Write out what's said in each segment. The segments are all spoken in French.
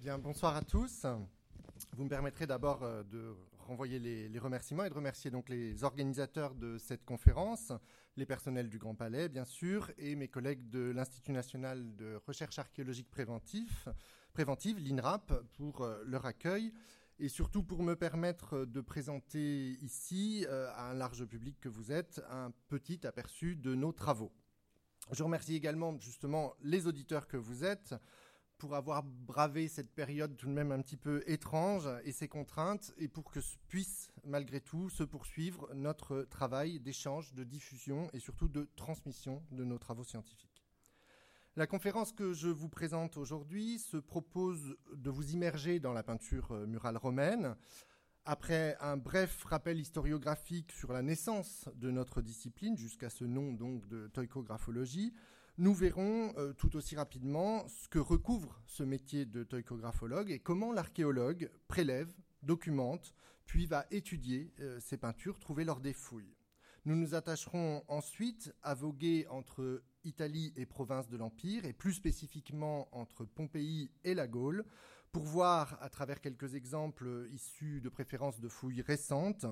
Bien, bonsoir à tous. Vous me permettrez d'abord euh, de renvoyer les, remerciements et de remercier donc les organisateurs de cette conférence, les personnels du Grand Palais, bien sûr, et mes collègues de l'Institut national de recherche archéologique préventive, l'INRAP, pour euh, leur accueil et surtout pour me permettre de présenter ici euh, à un large public que vous êtes un petit aperçu de nos travaux. Je remercie également justement les auditeurs que vous êtes pour avoir bravé cette période tout de même un petit peu étrange et ses contraintes, et pour que puisse malgré tout se poursuivre notre travail d'échange, de diffusion et surtout de transmission de nos travaux scientifiques. La conférence que je vous présente aujourd'hui se propose de vous immerger dans la peinture murale romaine, après un bref rappel historiographique sur la naissance de notre discipline, jusqu'à ce nom donc de toicographologie, nous verrons euh, tout aussi rapidement ce que recouvre ce métier de toicographologue et comment l'archéologue prélève, documente, puis va étudier euh, ces peintures trouvées lors des fouilles. Nous nous attacherons ensuite à voguer entre Italie et province de l'Empire, et plus spécifiquement entre Pompéi et la Gaule, pour voir, à travers quelques exemples issus de préférences de fouilles récentes,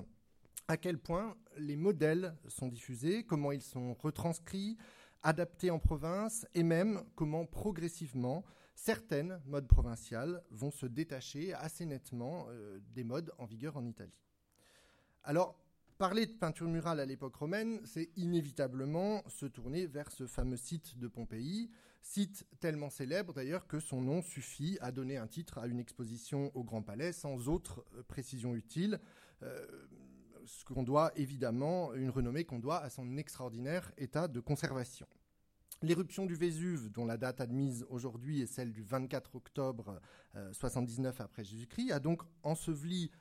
à quel point les modèles sont diffusés, comment ils sont retranscrits, adaptés en province et même comment progressivement certaines modes provinciales vont se détacher assez nettement euh, des modes en vigueur en Italie. Alors, parler de peinture murale à l'époque romaine, c'est inévitablement se tourner vers ce fameux site de Pompéi, site tellement célèbre d'ailleurs que son nom suffit à donner un titre à une exposition au Grand Palais sans autre euh, précision utile. Euh, ce qu'on doit évidemment, une renommée qu'on doit à son extraordinaire état de conservation. L'éruption du Vésuve, dont la date admise aujourd'hui est celle du 24 octobre 79 euh, après Jésus-Christ, a donc enseveli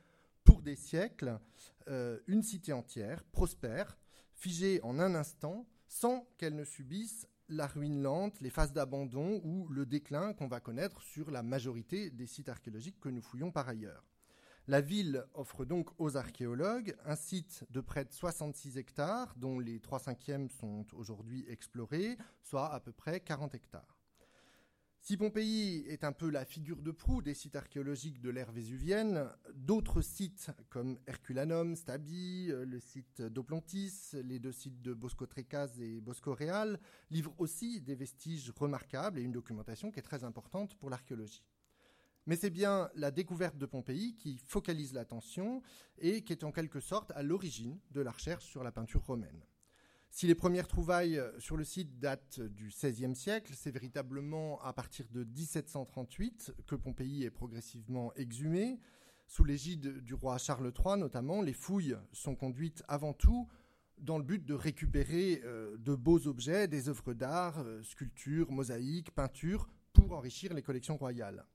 pour des siècles euh, une cité entière, prospère, figée en un instant, sans qu'elle ne subisse la ruine lente, les phases d'abandon ou le déclin qu'on va connaître sur la majorité des sites archéologiques que nous fouillons par ailleurs. La ville offre donc aux archéologues un site de près de 66 hectares, dont les 3 cinquièmes sont aujourd'hui explorés, soit à peu près 40 hectares. Si Pompéi est un peu la figure de proue des sites archéologiques de l'ère vésuvienne, d'autres sites comme Herculanum, Stabi, le site d'Oplontis, les deux sites de Bosco Trecaz et Bosco Real livrent aussi des vestiges remarquables et une documentation qui est très importante pour l'archéologie. Mais c'est bien la découverte de Pompéi qui focalise l'attention et qui est en quelque sorte à l'origine de la recherche sur la peinture romaine. Si les premières trouvailles sur le site datent du XVIe siècle, c'est véritablement à partir de 1738 que Pompéi est progressivement exhumé. Sous l'égide du roi Charles III notamment, les fouilles sont conduites avant tout dans le but de récupérer euh, de beaux objets, des œuvres d'art, euh, sculptures, mosaïques, peintures, pour enrichir les collections royales.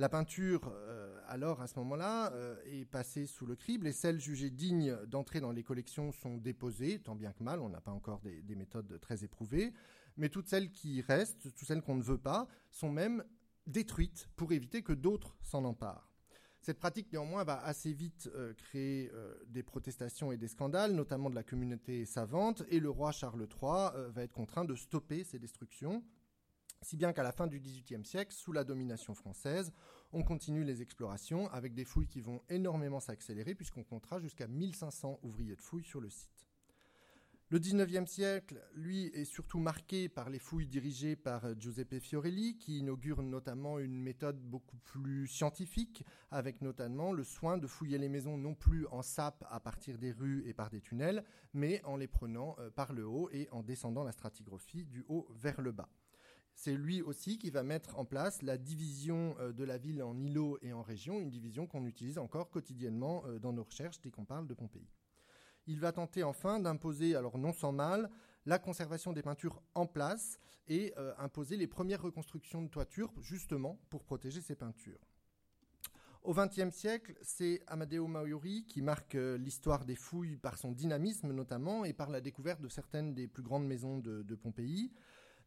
La peinture, euh, alors à ce moment-là, euh, est passée sous le crible et celles jugées dignes d'entrer dans les collections sont déposées, tant bien que mal, on n'a pas encore des, méthodes très éprouvées, mais toutes celles qui restent, toutes celles qu'on ne veut pas, sont même détruites pour éviter que d'autres s'en emparent. Cette pratique, néanmoins, va assez vite euh, créer des protestations et des scandales, notamment de la communauté savante, et le roi Charles III va être contraint de stopper ces destructions si bien qu'à la fin du XVIIIe siècle, sous la domination française, on continue les explorations avec des fouilles qui vont énormément s'accélérer puisqu'on comptera jusqu'à 1500 ouvriers de fouilles sur le site. Le XIXe siècle, lui, est surtout marqué par les fouilles dirigées par Giuseppe Fiorelli, qui inaugure notamment une méthode beaucoup plus scientifique, avec notamment le soin de fouiller les maisons non plus en sape à partir des rues et par des tunnels, mais en les prenant euh, par le haut et en descendant la stratigraphie du haut vers le bas. C'est lui aussi qui va mettre en place la division euh, de la ville en îlots et en régions, une division qu'on utilise encore quotidiennement euh, dans nos recherches dès qu'on parle de Pompéi. Il va tenter enfin d'imposer, alors non sans mal, la conservation des peintures en place et euh, imposer les premières reconstructions de toitures justement pour protéger ces peintures. Au XXe siècle, c'est Amadeo Maiori qui marque l'histoire des fouilles par son dynamisme notamment et par la découverte de certaines des plus grandes maisons de, de Pompéi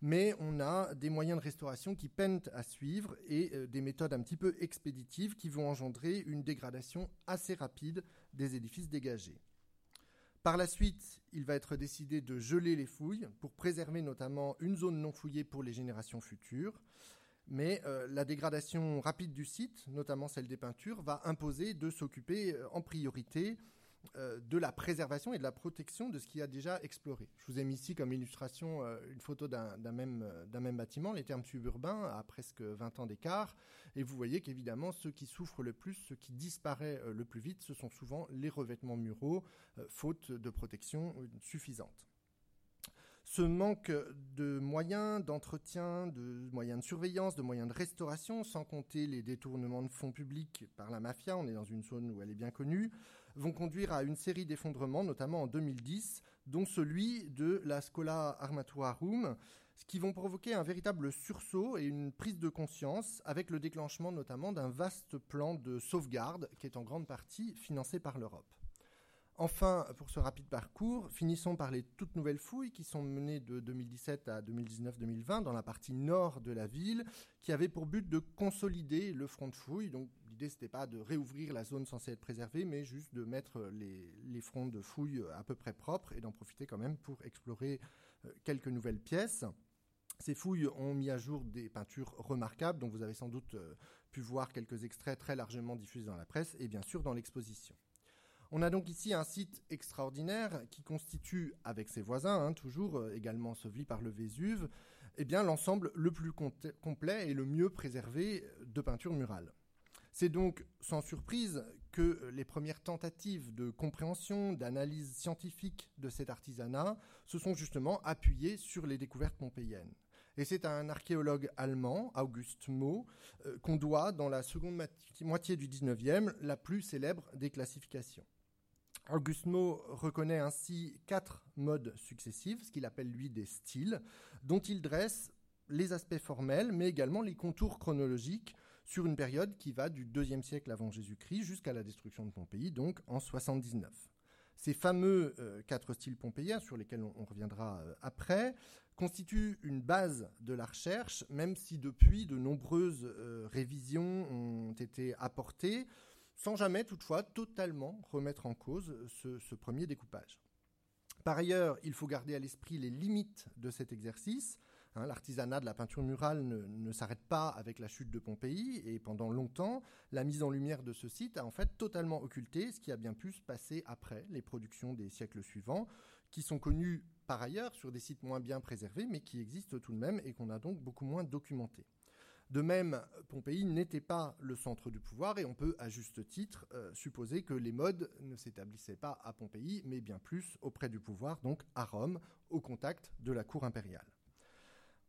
mais on a des moyens de restauration qui peinent à suivre et euh, des méthodes un petit peu expéditives qui vont engendrer une dégradation assez rapide des édifices dégagés. Par la suite, il va être décidé de geler les fouilles pour préserver notamment une zone non fouillée pour les générations futures. Mais euh, la dégradation rapide du site, notamment celle des peintures, va imposer de s'occuper euh, en priorité de la préservation et de la protection de ce qui a déjà exploré. Je vous ai mis ici comme illustration une photo d'un même, même, bâtiment, les termes suburbains, à presque 20 ans d'écart. Et vous voyez qu'évidemment, ceux qui souffrent le plus, ceux qui disparaissent le plus vite, ce sont souvent les revêtements muraux, faute de protection suffisante. Ce manque de moyens d'entretien, de moyens de surveillance, de moyens de restauration, sans compter les détournements de fonds publics par la mafia, on est dans une zone où elle est bien connue, vont conduire à une série d'effondrements, notamment en 2010, dont celui de la Scola Armatuarum, qui vont provoquer un véritable sursaut et une prise de conscience avec le déclenchement notamment d'un vaste plan de sauvegarde qui est en grande partie financé par l'Europe. Enfin, pour ce rapide parcours, finissons par les toutes nouvelles fouilles qui sont menées de 2017 à 2019-2020 dans la partie nord de la ville, qui avaient pour but de consolider le front de fouilles. Donc l'idée, n'était pas de réouvrir la zone censée être préservée, mais juste de mettre les, les fronts de fouilles à peu près propres et d'en profiter quand même pour explorer euh, quelques nouvelles pièces. Ces fouilles ont mis à jour des peintures remarquables, dont vous avez sans doute euh, pu voir quelques extraits très largement diffusés dans la presse et bien sûr dans l'exposition. On a donc ici un site extraordinaire qui constitue, avec ses voisins, hein, toujours euh, également enseveli par le Vésuve, eh l'ensemble le plus complet et le mieux préservé de peinture murale. C'est donc sans surprise que les premières tentatives de compréhension, d'analyse scientifique de cet artisanat se sont justement appuyées sur les découvertes pompéiennes. Et c'est à un archéologue allemand, August Mau, euh, qu'on doit, dans la seconde moitié du XIXe, la plus célèbre des classifications. Auguste Mo reconnaît ainsi quatre modes successifs, ce qu'il appelle lui des styles, dont il dresse les aspects formels, mais également les contours chronologiques sur une période qui va du IIe siècle avant Jésus-Christ jusqu'à la destruction de Pompéi, donc en 79. Ces fameux euh, quatre styles pompéiens, sur lesquels on, reviendra euh, après, constituent une base de la recherche, même si depuis de nombreuses euh, révisions ont été apportées sans jamais toutefois totalement remettre en cause ce, premier découpage. Par ailleurs, il faut garder à l'esprit les limites de cet exercice. Hein, l'artisanat de la peinture murale ne, s'arrête pas avec la chute de Pompéi et pendant longtemps, la mise en lumière de ce site a en fait totalement occulté ce qui a bien pu se passer après les productions des siècles suivants, qui sont connues par ailleurs sur des sites moins bien préservés, mais qui existent tout de même et qu'on a donc beaucoup moins documentés. De même, Pompéi n'était pas le centre du pouvoir et on peut à juste titre euh, supposer que les modes ne s'établissaient pas à Pompéi, mais bien plus auprès du pouvoir, donc à Rome, au contact de la cour impériale.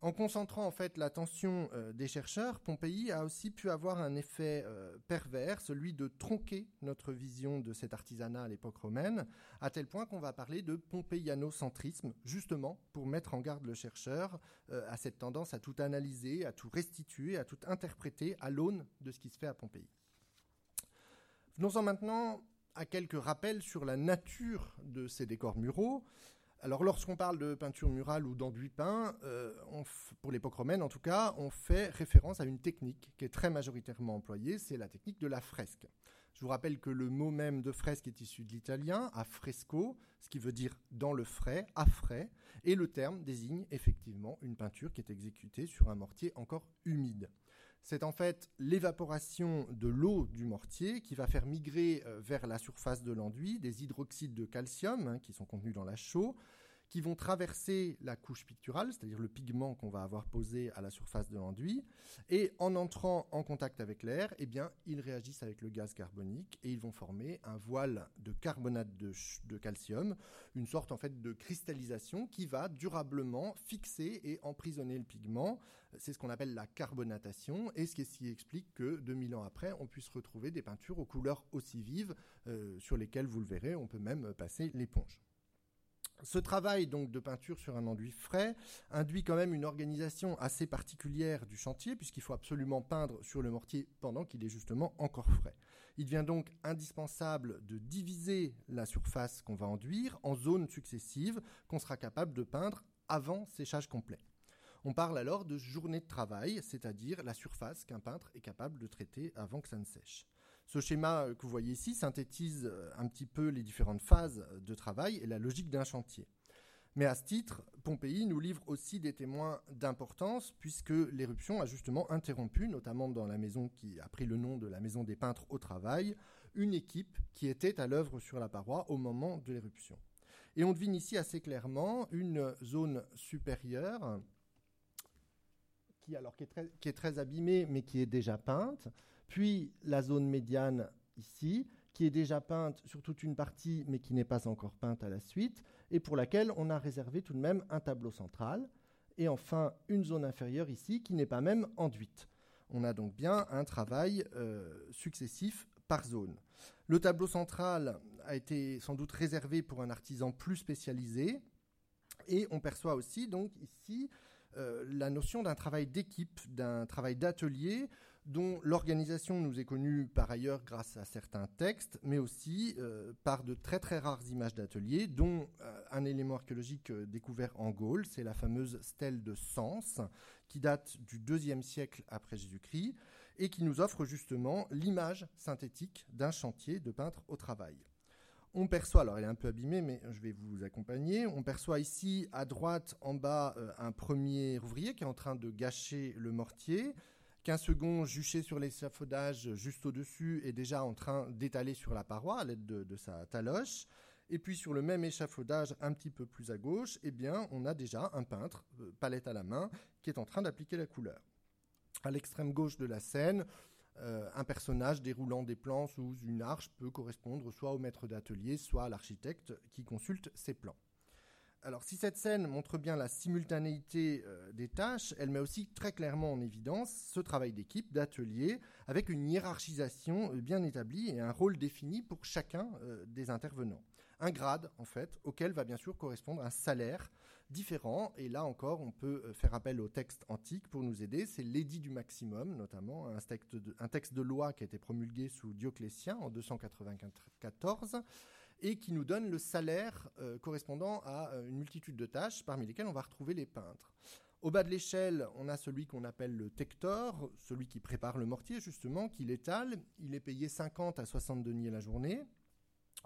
En concentrant en fait l'attention euh, des chercheurs, Pompéi a aussi pu avoir un effet euh, pervers, celui de tronquer notre vision de cet artisanat à l'époque romaine, à tel point qu'on va parler de pompéianocentrisme, justement pour mettre en garde le chercheur euh, à cette tendance à tout analyser, à tout restituer, à tout interpréter à l'aune de ce qui se fait à Pompéi. Venons-en maintenant à quelques rappels sur la nature de ces décors muraux. Alors lorsqu'on parle de peinture murale ou d'enduit peint, euh, pour l'époque romaine en tout cas, on fait référence à une technique qui est très majoritairement employée, c'est la technique de la fresque. Je vous rappelle que le mot même de fresque est issu de l'italien, a fresco, ce qui veut dire dans le frais, à frais, et le terme désigne effectivement une peinture qui est exécutée sur un mortier encore humide. C'est en fait l'évaporation de l'eau du mortier qui va faire migrer euh, vers la surface de l'enduit des hydroxydes de calcium hein, qui sont contenus dans la chaux, qui vont traverser la couche picturale, c'est-à-dire le pigment qu'on va avoir posé à la surface de l'enduit, et en entrant en contact avec l'air, eh bien, ils réagissent avec le gaz carbonique et ils vont former un voile de carbonate de, calcium, une sorte en fait de cristallisation qui va durablement fixer et emprisonner le pigment. C'est ce qu'on appelle la carbonatation et ce qui explique que 2000 ans après, on puisse retrouver des peintures aux couleurs aussi vives euh, sur lesquelles, vous le verrez, on peut même passer l'éponge. Ce travail donc de peinture sur un enduit frais induit quand même une organisation assez particulière du chantier puisqu'il faut absolument peindre sur le mortier pendant qu'il est justement encore frais. Il devient donc indispensable de diviser la surface qu'on va enduire en zones successives qu'on sera capable de peindre avant séchage complet. On parle alors de journée de travail, c'est-à-dire la surface qu'un peintre est capable de traiter avant que ça ne sèche. Ce schéma que vous voyez ici synthétise euh, un petit peu les différentes phases de travail et la logique d'un chantier. Mais à ce titre, Pompéi nous livre aussi des témoins d'importance, puisque l'éruption a justement interrompu, notamment dans la maison qui a pris le nom de la maison des peintres au travail, une équipe qui était à l'œuvre sur la paroi au moment de l'éruption. Et on devine ici assez clairement une zone supérieure qui, alors, qui, est très, abîmée mais qui est déjà peinte, puis la zone médiane ici, qui est déjà peinte sur toute une partie mais qui n'est pas encore peinte à la suite, et pour laquelle on a réservé tout de même un tableau central, et enfin une zone inférieure ici qui n'est pas même enduite. On a donc bien un travail euh, successif par zone. Le tableau central a été sans doute réservé pour un artisan plus spécialisé, et on perçoit aussi donc ici euh, la notion d'un travail d'équipe, d'un travail d'atelier, dont l'organisation nous est connue par ailleurs grâce à certains textes, mais aussi euh, par de très très rares images d'atelier, dont euh, un élément archéologique découvert en Gaule, c'est la fameuse stèle de Sens, qui date du IIe siècle après Jésus-Christ, et qui nous offre justement l'image synthétique d'un chantier de peintre au travail. On perçoit, alors elle est un peu abîmée, mais je vais vous accompagner. On perçoit ici à droite, en bas, euh, un premier ouvrier qui est en train de gâcher le mortier, qu'un second juché sur l'échafaudage juste au-dessus est déjà en train d'étaler sur la paroi à l'aide de, sa taloche. Et puis sur le même échafaudage un petit peu plus à gauche, eh bien, on a déjà un peintre, euh, palette à la main, qui est en train d'appliquer la couleur. À l'extrême gauche de la scène, euh, un personnage déroulant des plans sous une arche peut correspondre soit au maître d'atelier, soit à l'architecte qui consulte ses plans. Alors si cette scène montre bien la simultanéité euh, des tâches, elle met aussi très clairement en évidence ce travail d'équipe, d'atelier, avec une hiérarchisation euh, bien établie et un rôle défini pour chacun des intervenants. Un grade, en fait, auquel va bien sûr correspondre un salaire différents. Et là encore, on peut euh, faire appel au texte antique pour nous aider. C'est l'édit du maximum, notamment, un texte, de, un texte de loi qui a été promulgué sous Dioclétien en 294 et qui nous donne le salaire euh, correspondant à euh, une multitude de tâches, parmi lesquelles on va retrouver les peintres. Au bas de l'échelle, on a celui qu'on appelle le tector, celui qui prépare le mortier, justement, qui l'étale. Il est payé 50 à 60 deniers la journée.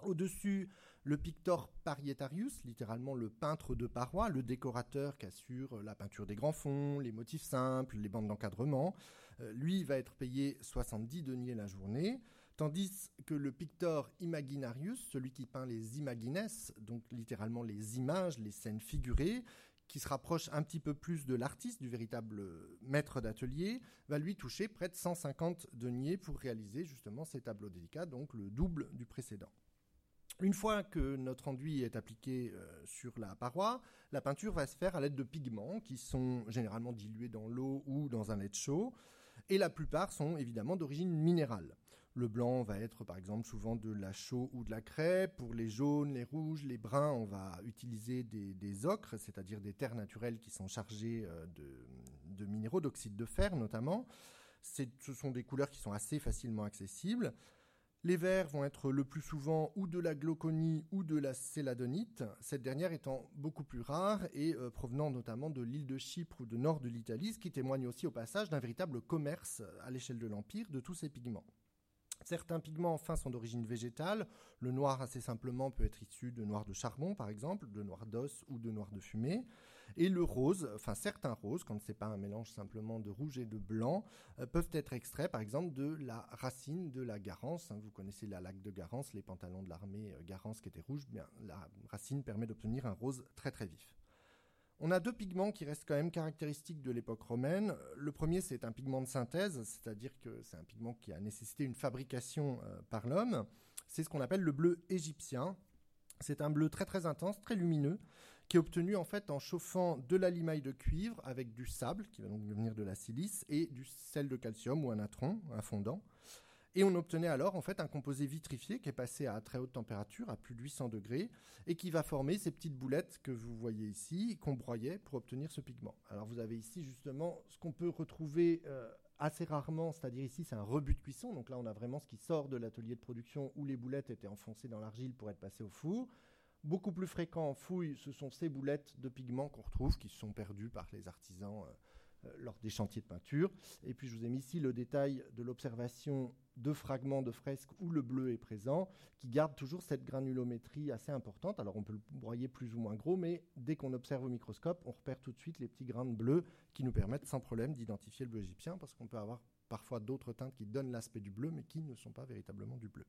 Au-dessus, le pictor parietarius, littéralement le peintre de paroi, le décorateur qui assure la peinture des grands fonds, les motifs simples, les bandes d'encadrement, euh, lui va être payé 70 deniers la journée, tandis que le pictor imaginarius, celui qui peint les imagines, donc littéralement les images, les scènes figurées, qui se rapproche un petit peu plus de l'artiste, du véritable maître d'atelier, va lui toucher près de 150 deniers pour réaliser justement ces tableaux délicats, donc le double du précédent. Une fois que notre enduit est appliqué euh, sur la paroi, la peinture va se faire à l'aide de pigments qui sont généralement dilués dans l'eau ou dans un lait chaud, et la plupart sont évidemment d'origine minérale. Le blanc va être par exemple souvent de la chaux ou de la craie. Pour les jaunes, les rouges, les bruns, on va utiliser des, ocres, c'est-à-dire des terres naturelles qui sont chargées euh, de, minéraux, d'oxyde de fer notamment. Ce sont des couleurs qui sont assez facilement accessibles. Les verres vont être le plus souvent ou de la glauconie ou de la céladonite, cette dernière étant beaucoup plus rare et euh, provenant notamment de l'île de Chypre ou de nord de l'Italie, ce qui témoigne aussi au passage d'un véritable commerce à l'échelle de l'Empire de tous ces pigments. Certains pigments enfin sont d'origine végétale. Le noir assez simplement peut être issu de noir de charbon par exemple, de noir d'os ou de noir de fumée. Et le rose, enfin certains roses, quand ce n'est pas un mélange simplement de rouge et de blanc, euh, peuvent être extraits par exemple de la racine de la garance. Hein. vous connaissez la laque de garance, les pantalons de l'armée euh, garance qui étaient rouges. Bien, la racine permet d'obtenir un rose très très vif. On a deux pigments qui restent quand même caractéristiques de l'époque romaine. Le premier, c'est un pigment de synthèse, c'est-à-dire que c'est un pigment qui a nécessité une fabrication euh, par l'homme. C'est ce qu'on appelle le bleu égyptien. C'est un bleu très très intense, très lumineux, qui est obtenu en fait en chauffant de la limaille de cuivre avec du sable, qui va donc devenir de la silice, et du sel de calcium ou un natron, un fondant. Et on obtenait alors en fait un composé vitrifié qui est passé à très haute température, à plus de 800 degrés, et qui va former ces petites boulettes que vous voyez ici, qu'on broyait pour obtenir ce pigment. Alors vous avez ici justement ce qu'on peut retrouver euh, assez rarement, c'est-à-dire ici c'est un rebut de cuisson, donc là on a vraiment ce qui sort de l'atelier de production où les boulettes étaient enfoncées dans l'argile pour être passées au four. Beaucoup plus fréquent en fouille, ce sont ces boulettes de pigments qu'on retrouve, qui sont perdues par les artisans euh, lors des chantiers de peinture. Et puis je vous ai mis ici le détail de l'observation de fragments de fresques où le bleu est présent, qui garde toujours cette granulométrie assez importante. Alors on peut le broyer plus ou moins gros, mais dès qu'on observe au microscope, on repère tout de suite les petits grains de bleu qui nous permettent sans problème d'identifier le bleu égyptien, parce qu'on peut avoir parfois d'autres teintes qui donnent l'aspect du bleu, mais qui ne sont pas véritablement du bleu.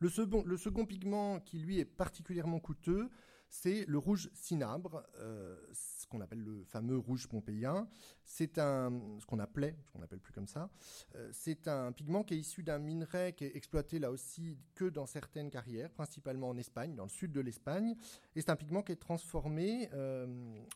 Le second, pigment qui lui est particulièrement coûteux, c'est le rouge cinabre, euh, ce qu'on appelle le fameux rouge pompéien. Euh, c'est un pigment qui est issu d'un minerai qui est exploité là aussi que dans certaines carrières, principalement en Espagne, dans le sud de l'Espagne. Et c'est un pigment qui est transformé euh,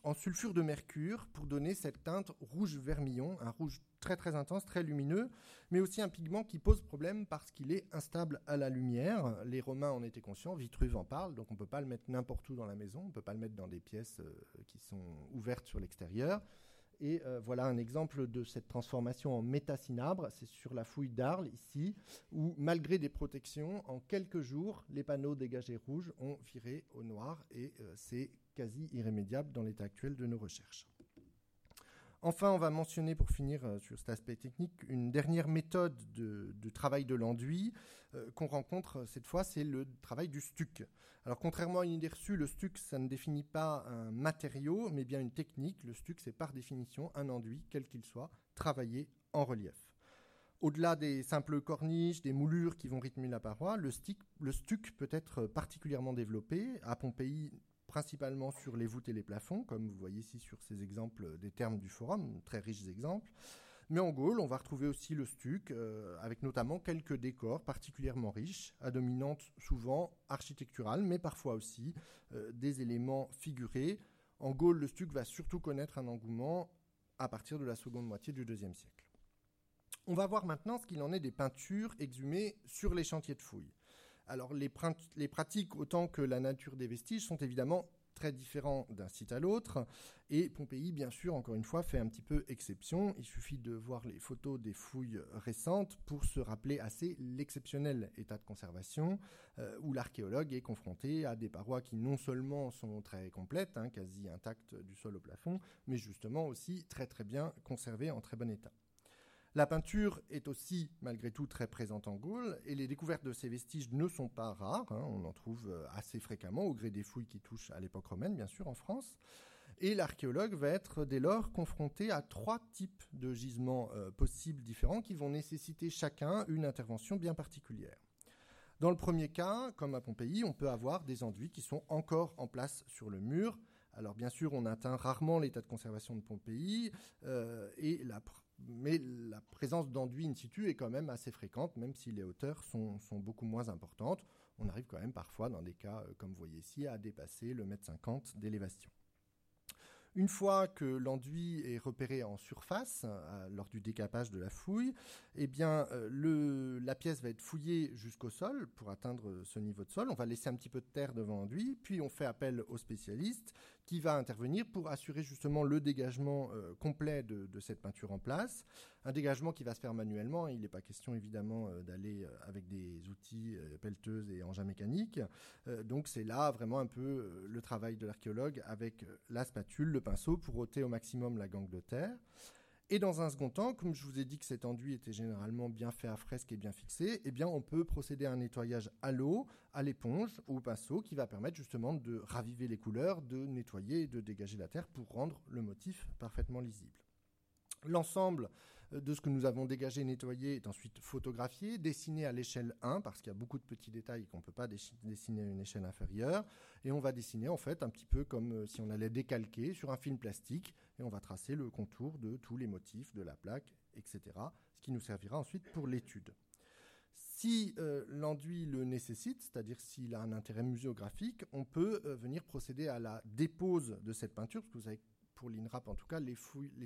en sulfure de mercure pour donner cette teinte rouge vermillon, un rouge très très intense, très lumineux, mais aussi un pigment qui pose problème parce qu'il est instable à la lumière. Les Romains en étaient conscients, Vitruve en parle, donc on ne peut pas le mettre n'importe où dans la maison, on ne peut pas le mettre dans des pièces euh, qui sont ouvertes sur l'extérieur. Et euh, voilà un exemple de cette transformation en métacinabre. C'est sur la fouille d'Arles, ici, où malgré des protections, en quelques jours, les panneaux dégagés rouges ont viré au noir et euh, c'est quasi irrémédiable dans l'état actuel de nos recherches. Enfin, on va mentionner pour finir euh, sur cet aspect technique une dernière méthode de, travail de l'enduit euh, qu'on rencontre euh, cette fois, c'est le travail du stuc. Alors contrairement à une idée reçue, le stuc, ça ne définit pas un matériau, mais bien une technique. Le stuc, c'est par définition un enduit, quel qu'il soit, travaillé en relief. Au-delà des simples corniches, des moulures qui vont rythmer la paroi, le, le stuc peut être particulièrement développé. À Pompéi, principalement sur les voûtes et les plafonds, comme vous voyez ici sur ces exemples des termes du forum, très riches exemples. Mais en Gaule, on va retrouver aussi le stuc, euh, avec notamment quelques décors particulièrement riches, à dominante souvent architecturale, mais parfois aussi euh, des éléments figurés. En Gaule, le stuc va surtout connaître un engouement à partir de la seconde moitié du IIe siècle. On va voir maintenant ce qu'il en est des peintures exhumées sur les chantiers de fouilles. Alors les, pratiques autant que la nature des vestiges sont évidemment très différents d'un site à l'autre. Et Pompéi, bien sûr, encore une fois, fait un petit peu exception. Il suffit de voir les photos des fouilles récentes pour se rappeler assez l'exceptionnel état de conservation, euh, où l'archéologue est confronté à des parois qui non seulement sont très complètes, hein, quasi intactes du sol au plafond, mais justement aussi très très bien conservées en très bon état. La peinture est aussi, malgré tout, très présente en Gaule, et les découvertes de ces vestiges ne sont pas rares. Hein. on en trouve euh, assez fréquemment, au gré des fouilles qui touchent à l'époque romaine, bien sûr, en France. Et l'archéologue va être dès lors confronté à trois types de gisements euh, possibles différents qui vont nécessiter chacun une intervention bien particulière. Dans le premier cas, comme à Pompéi, on peut avoir des enduits qui sont encore en place sur le mur. Alors bien sûr, on atteint rarement l'état de conservation de Pompéi, euh, et la mais la présence d'enduit in situ est quand même assez fréquente, même si les hauteurs sont, beaucoup moins importantes. On arrive quand même parfois, dans des cas euh, comme vous voyez ici, à dépasser le mètre 50 d'élévation. Une fois que l'enduit est repéré en surface, euh, lors du décapage de la fouille, eh bien, euh, la pièce va être fouillée jusqu'au sol pour atteindre ce niveau de sol. On va laisser un petit peu de terre devant l'enduit, puis on fait appel au spécialiste qui va intervenir pour assurer justement le dégagement euh, complet de, cette peinture en place. Un dégagement qui va se faire manuellement. Il n'est pas question évidemment euh, d'aller euh, avec des outils pelleteuses et engins mécaniques. donc c'est là vraiment un peu le travail de l'archéologue avec la spatule, le pinceau pour ôter au maximum la gangue de terre. Et dans un second temps, comme je vous ai dit que cet enduit était généralement bien fait à fresque et bien fixé, eh bien on peut procéder à un nettoyage à l'eau, à l'éponge ou au pinceau qui va permettre justement de raviver les couleurs, de nettoyer et de dégager la terre pour rendre le motif parfaitement lisible. L'ensemble euh, de ce que nous avons dégagé et nettoyé est ensuite photographié, dessiné à l'échelle 1, parce qu'il y a beaucoup de petits détails qu'on ne peut pas dessiner à une échelle inférieure. Et on va dessiner en fait un petit peu comme euh, si on allait décalquer sur un film plastique, et on va tracer le contour de tous les motifs de la plaque, etc. Ce qui nous servira ensuite pour l'étude. Si euh, l'enduit le nécessite, c'est-à-dire s'il a un intérêt muséographique, on peut venir procéder à la dépose de cette peinture, vous avez pour l'INRAP en tout cas, les,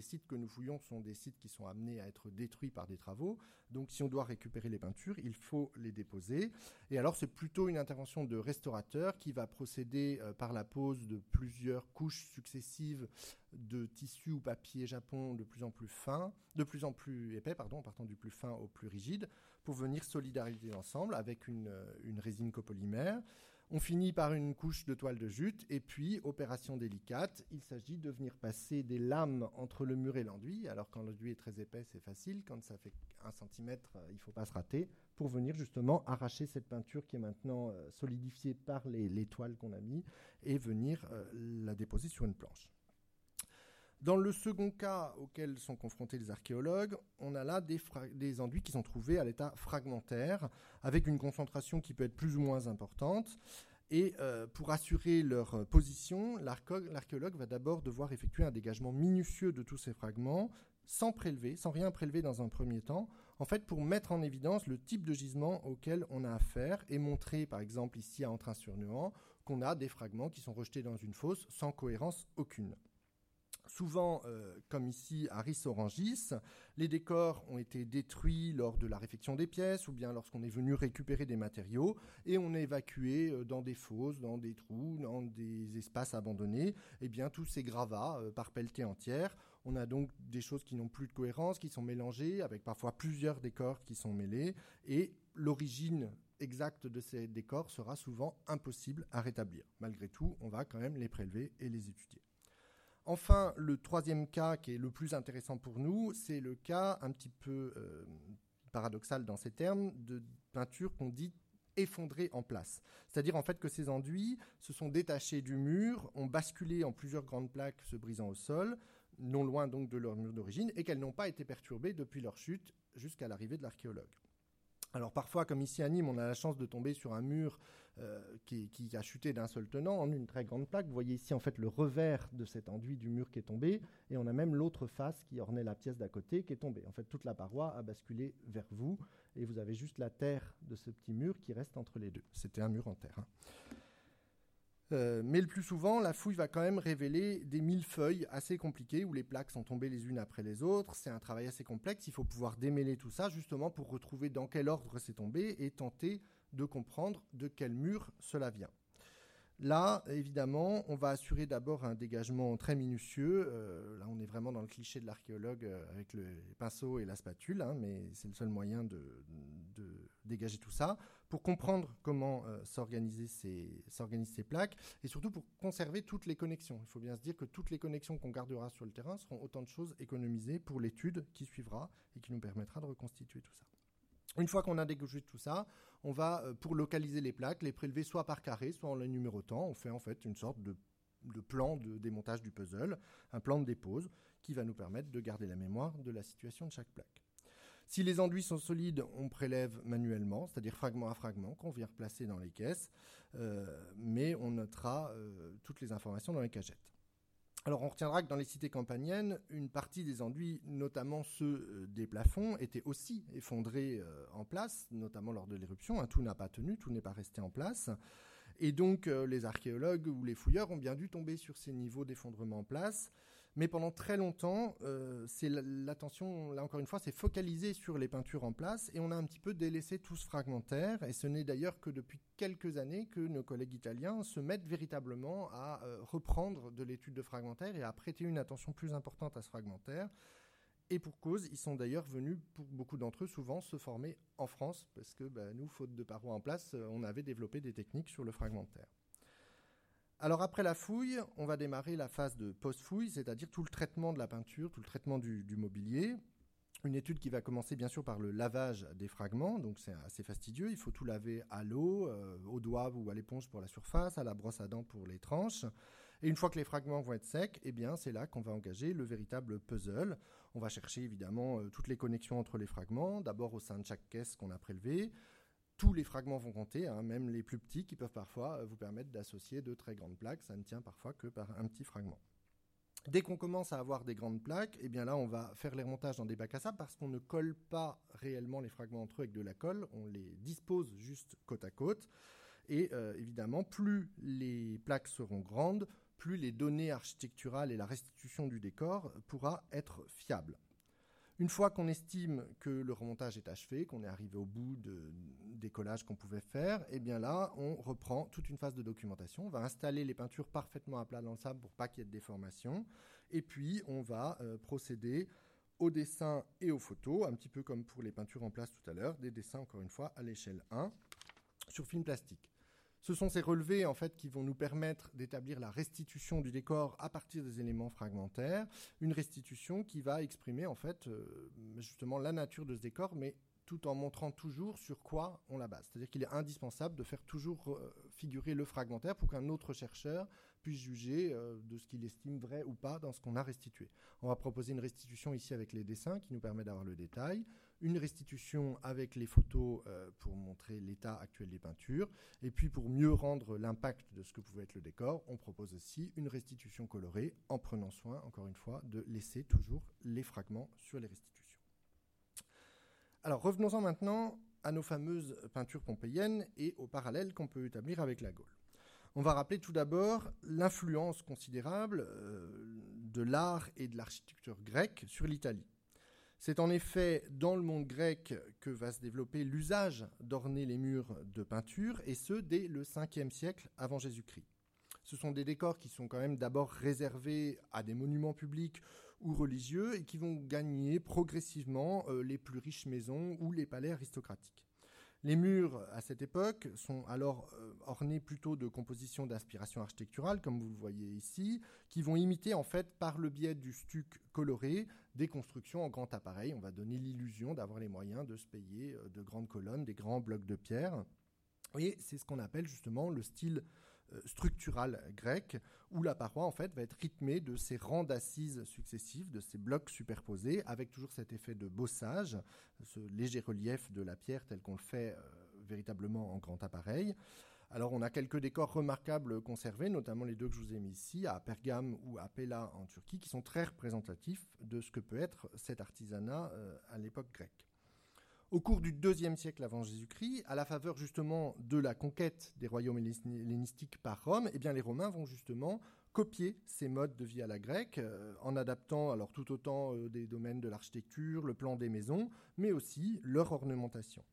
sites que nous fouillons sont des sites qui sont amenés à être détruits par des travaux. Donc si on doit récupérer les peintures, il faut les déposer. Et alors c'est plutôt une intervention de restaurateur qui va procéder euh, par la pose de plusieurs couches successives de tissu ou papier japon de plus en plus fin, de plus en plus épais, pardon, partant du plus fin au plus rigide, pour venir solidariser l'ensemble avec euh, une résine copolymère. On finit par une couche de toile de jute et puis, opération délicate, il s'agit de venir passer des lames entre le mur et l'enduit. Alors quand l'enduit est très épais, c'est facile. Quand ça fait un centimètre, euh, il ne faut pas se rater pour venir justement arracher cette peinture qui est maintenant euh, solidifiée par les, toiles qu'on a mis et venir euh, la déposer sur une planche. Dans le second cas auquel sont confrontés les archéologues, on a là des, enduits qui sont trouvés à l'état fragmentaire, avec une concentration qui peut être plus ou moins importante. Et euh, pour assurer leur position, l'archéologue va d'abord devoir effectuer un dégagement minutieux de tous ces fragments, sans prélever, sans rien prélever dans un premier temps, en fait pour mettre en évidence le type de gisement auquel on a affaire et montrer, par exemple ici à Entrain sur Nuant, qu'on a des fragments qui sont rejetés dans une fosse sans cohérence aucune. Souvent, euh, comme ici à Ris-Orangis, les décors ont été détruits lors de la réfection des pièces ou bien lorsqu'on est venu récupérer des matériaux et on est évacué euh, dans des fosses, dans des trous, dans des espaces abandonnés, eh bien tous ces gravats euh, par pelletée entière. On a donc des choses qui n'ont plus de cohérence, qui sont mélangées, avec parfois plusieurs décors qui sont mêlés, et l'origine exacte de ces décors sera souvent impossible à rétablir. Malgré tout, on va quand même les prélever et les étudier. Enfin, le troisième cas qui est le plus intéressant pour nous, c'est le cas un petit peu euh, paradoxal dans ces termes de peinture qu'on dit effondrée en place. C'est-à-dire en fait que ces enduits se sont détachés du mur, ont basculé en plusieurs grandes plaques se brisant au sol, non loin donc de leur mur d'origine, et qu'elles n'ont pas été perturbées depuis leur chute jusqu'à l'arrivée de l'archéologue. Alors parfois, comme ici à Nîmes, on a la chance de tomber sur un mur euh, qui, a chuté d'un seul tenant en une très grande plaque. Vous voyez ici en fait le revers de cet enduit du mur qui est tombé, et on a même l'autre face qui ornait la pièce d'à côté qui est tombée. En fait, toute la paroi a basculé vers vous, et vous avez juste la terre de ce petit mur qui reste entre les deux. C'était un mur en terre. Hein. Euh, mais le plus souvent, la fouille va quand même révéler des millefeuilles assez compliqués où les plaques sont tombées les unes après les autres. C'est un travail assez complexe. Il faut pouvoir démêler tout ça justement pour retrouver dans quel ordre c'est tombé et tenter de comprendre de quel mur cela vient. Là, évidemment, on va assurer d'abord un dégagement très minutieux. Euh, là, on est vraiment dans le cliché de l'archéologue euh, avec le pinceau et la spatule, hein, mais c'est le seul moyen de, dégager tout ça pour comprendre comment euh, s'organiser ces plaques et surtout pour conserver toutes les connexions. Il faut bien se dire que toutes les connexions qu'on gardera sur le terrain seront autant de choses économisées pour l'étude qui suivra et qui nous permettra de reconstituer tout ça. Une fois qu'on a dégagé tout ça, on va, euh, pour localiser les plaques, les prélever soit par carré, soit en les numérotant. On fait en fait une sorte de, plan de démontage du puzzle, un plan de dépose, qui va nous permettre de garder la mémoire de la situation de chaque plaque. Si les enduits sont solides, on prélève manuellement, c'est-à-dire fragment à fragment, qu'on vient replacer dans les caisses, euh, mais on notera euh, toutes les informations dans les cagettes. Alors on retiendra que dans les cités campaniennes, une partie des enduits, notamment ceux euh, des plafonds, étaient aussi effondrés euh, en place, notamment lors de l'éruption. Hein, tout n'a pas tenu, tout n'est pas resté en place. Et donc euh, les archéologues ou les fouilleurs ont bien dû tomber sur ces niveaux d'effondrement en place mais pendant très longtemps, euh, c'est l'attention, là encore une fois, c'est focalisé sur les peintures en place et on a un petit peu délaissé tout ce fragmentaire. Et ce n'est d'ailleurs que depuis quelques années que nos collègues italiens se mettent véritablement à euh, reprendre de l'étude de fragmentaire et à prêter une attention plus importante à ce fragmentaire. Et pour cause, ils sont d'ailleurs venus, pour beaucoup d'entre eux, souvent se former en France, parce que bah, nous, faute de parois en place, euh, on avait développé des techniques sur le fragmentaire. Alors après la fouille, on va démarrer la phase de post-fouille, c'est-à-dire tout le traitement de la peinture, tout le traitement du, mobilier. Une étude qui va commencer bien sûr par le lavage des fragments, donc c'est assez fastidieux. Il faut tout laver à l'eau, euh, au doigt ou à l'éponge pour la surface, à la brosse à dents pour les tranches. Et une fois que les fragments vont être secs, eh bien c'est là qu'on va engager le véritable puzzle. On va chercher évidemment euh, toutes les connexions entre les fragments, d'abord au sein de chaque caisse qu'on a prélevée, tous les fragments vont compter, hein, même les plus petits qui peuvent parfois euh, vous permettre d'associer de très grandes plaques. Ça ne tient parfois que par un petit fragment. Dès qu'on commence à avoir des grandes plaques, eh bien là, on va faire les remontages dans des bacs à sable parce qu'on ne colle pas réellement les fragments entre eux avec de la colle, on les dispose juste côte à côte. Et euh, évidemment, plus les plaques seront grandes, plus les données architecturales et la restitution du décor pourra être fiable. Une fois qu'on estime que le remontage est achevé, qu'on est arrivé au bout des collages qu'on pouvait faire, eh bien là, on reprend toute une phase de documentation. On va installer les peintures parfaitement à plat dans le sable pour pas qu'il y ait de déformation. Et puis, on va euh, procéder au dessin et aux photos, un petit peu comme pour les peintures en place tout à l'heure, des dessins encore une fois à l'échelle 1 sur film plastique. Ce sont ces relevés en fait qui vont nous permettre d'établir la restitution du décor à partir des éléments fragmentaires, une restitution qui va exprimer en fait euh, justement la nature de ce décor, mais tout en montrant toujours sur quoi on la base. C'est-à-dire qu'il est indispensable de faire toujours euh, figurer le fragmentaire pour qu'un autre chercheur puisse juger euh, de ce qu'il estime vrai ou pas dans ce qu'on a restitué. On va proposer une restitution ici avec les dessins qui nous permet d'avoir le détail, une restitution avec les photos euh, pour montrer l'état actuel des peintures, et puis pour mieux rendre l'impact de ce que pouvait être le décor, on propose aussi une restitution colorée en prenant soin, encore une fois, de laisser toujours les fragments sur les restitutions. Alors revenons-en maintenant à nos fameuses peintures pompéiennes et aux parallèles qu'on peut établir avec la Gaule. On va rappeler tout d'abord l'influence considérable euh, de l'art et de l'architecture grecque sur l'Italie. C'est en effet dans le monde grec que va se développer l'usage d'orner les murs de peinture, et ce dès le 5e siècle avant Jésus-Christ. Ce sont des décors qui sont quand même d'abord réservés à des monuments publics ou religieux et qui vont gagner progressivement euh, les plus riches maisons ou les palais aristocratiques. Les murs, à cette époque, sont alors euh, ornés plutôt de compositions d'inspiration architecturale, comme vous voyez ici, qui vont imiter en fait par le biais du stuc coloré des constructions en grand appareil. On va donner l'illusion d'avoir les moyens de se payer euh, de grandes colonnes, des grands blocs de pierre. Et c'est ce qu'on appelle justement le style euh, structural grec, où la paroi en fait va être rythmée de ces rangs d'assises successifs, de ces blocs superposés, avec toujours cet effet de bossage, ce léger relief de la pierre tel qu'on le fait euh, véritablement en grand appareil. Alors on a quelques décors remarquables conservés, notamment les deux que je vous ai mis ici, à Pergame ou à Pella en Turquie, qui sont très représentatifs de ce que peut être cet artisanat euh, à l'époque grecque. Au cours du deuxième siècle avant Jésus-Christ, à la faveur justement de la conquête des royaumes hellénistiques par Rome, eh les Romains vont justement copier ces modes de vie à la grecque euh, en adaptant alors tout autant euh, des domaines de l'architecture, le plan des maisons, mais aussi leur ornementation.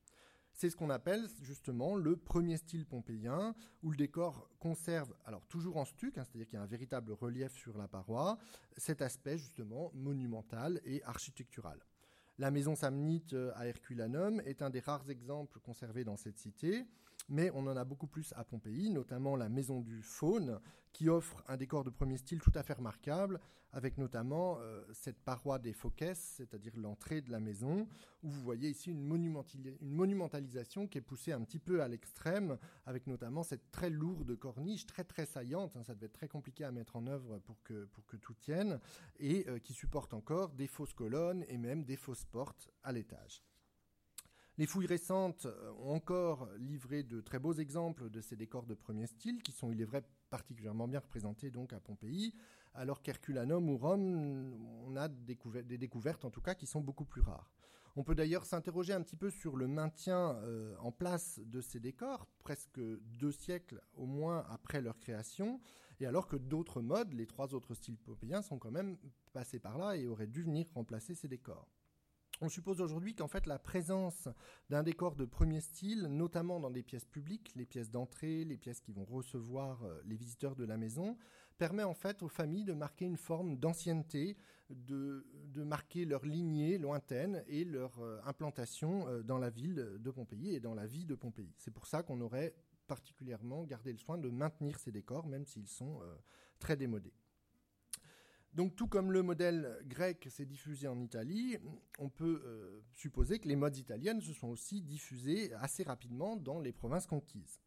C'est ce qu'on appelle justement le premier style pompéien, où le décor conserve, alors toujours en stuc, hein, c'est-à-dire qu'il y a un véritable relief sur la paroi, cet aspect justement monumental et architectural. La maison samnite euh, à Herculanum est un des rares exemples conservés dans cette cité, mais on en a beaucoup plus à Pompéi, notamment la maison du Faune, qui offre un décor de premier style tout à fait remarquable, avec notamment euh, cette paroi des Phoques, c'est-à-dire l'entrée de la maison, où vous voyez ici une, monumentalisation qui est poussée un petit peu à l'extrême, avec notamment cette très lourde corniche, très très saillante, hein, ça devait être très compliqué à mettre en œuvre pour que, pour que tout tienne, et euh, qui supporte encore des fausses colonnes et même des fausses portes à l'étage. Les fouilles récentes euh, ont encore livré de très beaux exemples de ces décors de premier style, qui sont, il est vrai, particulièrement bien représentés donc à Pompéi, alors qu'Herculanum ou Rome, on a des découvertes en tout cas qui sont beaucoup plus rares. On peut d'ailleurs s'interroger un petit peu sur le maintien euh, en place de ces décors, presque deux siècles au moins après leur création, et alors que d'autres modes, les trois autres styles pompéiens, sont quand même passés par là et auraient dû venir remplacer ces décors. On suppose aujourd'hui qu'en fait la présence d'un décor de premier style, notamment dans des pièces publiques, les pièces d'entrée, les pièces qui vont recevoir euh, les visiteurs de la maison, permet en fait aux familles de marquer une forme d'ancienneté, de, marquer leur lignée lointaine et leur euh, implantation euh, dans la ville de Pompéi et dans la vie de Pompéi. C'est pour ça qu'on aurait particulièrement gardé le soin de maintenir ces décors, même s'ils sont très démodés. Donc tout comme le modèle grec s'est diffusé en Italie, on peut euh, supposer que les modes italiennes se sont aussi diffusées assez rapidement dans les provinces conquises.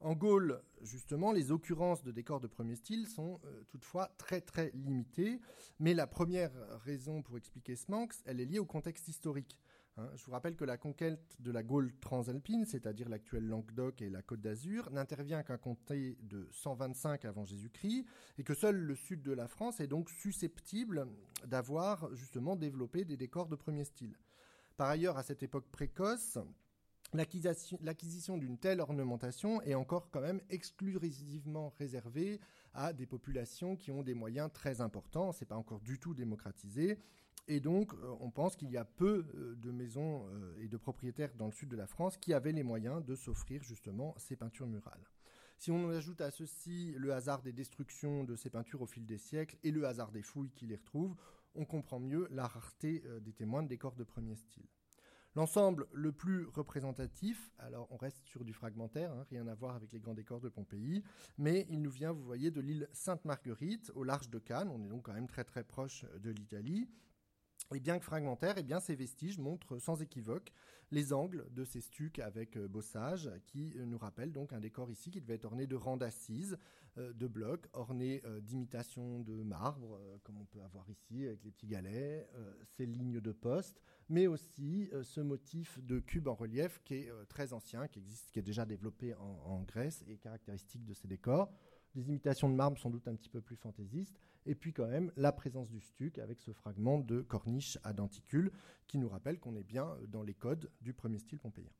En Gaule, justement, les occurrences de décors de premier style sont euh, toutefois très très limitées, mais la première raison pour expliquer ce manque, elle est liée au contexte historique. Hein, je vous rappelle que la conquête de la Gaule transalpine, c'est-à-dire l'actuel Languedoc et la Côte d'Azur, n'intervient qu'à compter de 125 avant Jésus-Christ, et que seul le sud de la France est donc susceptible d'avoir justement développé des décors de premier style. Par ailleurs, à cette époque précoce, l'acquisition d'une telle ornementation est encore quand même exclusivement réservée à des populations qui ont des moyens très importants. C'est pas encore du tout démocratisé. Et donc, euh, on pense qu'il y a peu euh, de maisons euh, et de propriétaires dans le sud de la France qui avaient les moyens de s'offrir justement ces peintures murales. Si on ajoute à ceci le hasard des destructions de ces peintures au fil des siècles et le hasard des fouilles qui les retrouvent, on comprend mieux la rareté des témoins de décors de premier style. L'ensemble le plus représentatif, alors on reste sur du fragmentaire, hein, rien à voir avec les grands décors de Pompéi, mais il nous vient, vous voyez, de l'île Sainte-Marguerite, au large de Cannes, on est donc quand même très très proche de l'Italie. Et bien que fragmentaire, et bien ces vestiges montrent sans équivoque les angles de ces stucs avec euh, bossage, qui euh, nous rappellent donc un décor ici qui devait être orné de rangs d'assises, euh, de blocs, ornés d'imitations de marbre, comme on peut avoir ici avec les petits galets, ces lignes de poste, mais aussi ce motif de cube en relief qui est très ancien, qui existe, qui est déjà développé en Grèce et caractéristique de ces décors des imitations de marbre sans doute un petit peu plus fantaisistes, et puis quand même la présence du stuc avec ce fragment de corniche à denticule qui nous rappelle qu'on est bien dans les codes du premier style pompéien.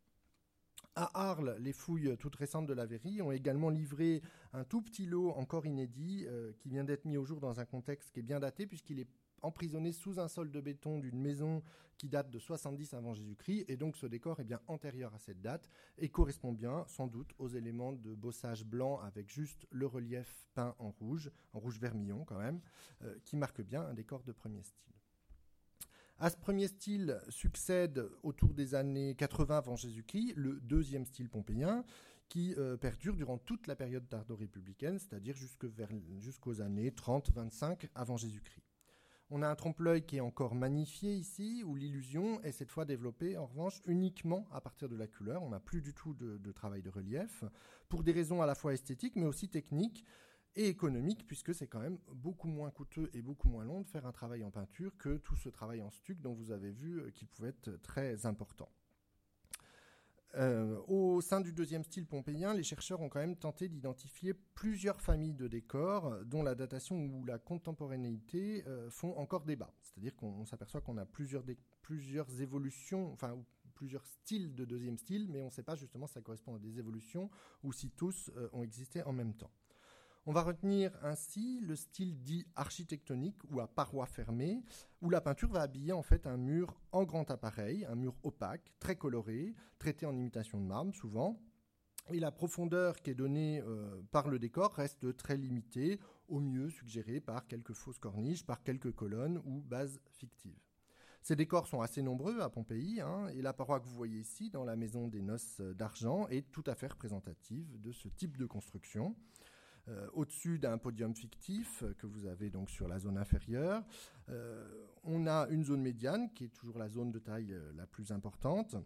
À Arles, les fouilles toutes récentes de la Verrie ont également livré un tout petit lot encore inédit euh, qui vient d'être mis au jour dans un contexte qui est bien daté puisqu'il est emprisonné sous un sol de béton d'une maison qui date de 70 avant Jésus-Christ, et donc ce décor est bien antérieur à cette date et correspond bien, sans doute, aux éléments de bossage blanc avec juste le relief peint en rouge, en rouge vermillon quand même, euh, qui marque bien un décor de premier style. À ce premier style succède autour des années 80 avant Jésus-Christ le deuxième style pompéien qui euh, perdure durant toute la période tardo-républicaine, c'est-à-dire jusqu'aux années 30-25 avant Jésus-Christ. On a un trompe-l'œil qui est encore magnifié ici, où l'illusion est cette fois développée en revanche uniquement à partir de la couleur. On n'a plus du tout de, travail de relief, pour des raisons à la fois esthétiques mais aussi techniques et économiques, puisque c'est quand même beaucoup moins coûteux et beaucoup moins long de faire un travail en peinture que tout ce travail en stuc dont vous avez vu euh, qu'il pouvait être très important. Euh, au sein du deuxième style pompéien, les chercheurs ont quand même tenté d'identifier plusieurs familles de décors dont la datation ou la contemporanéité euh, font encore débat. C'est-à-dire qu'on s'aperçoit qu'on a plusieurs, plusieurs évolutions, enfin plusieurs styles de deuxième style, mais on ne sait pas justement si ça correspond à des évolutions ou si tous euh, ont existé en même temps. On va retenir ainsi le style dit architectonique ou à parois fermées, où la peinture va habiller en fait un mur en grand appareil, un mur opaque, très coloré, traité en imitation de marbre souvent. Et la profondeur qui est donnée euh, par le décor reste très limitée, au mieux suggérée par quelques fausses corniches, par quelques colonnes ou bases fictives. Ces décors sont assez nombreux à Pompéi, hein, et la paroi que vous voyez ici, dans la maison des noces d'argent, est tout à fait représentative de ce type de construction. Euh, au-dessus d'un podium fictif euh, que vous avez donc sur la zone inférieure. Euh, on a une zone médiane qui est toujours la zone de taille la plus importante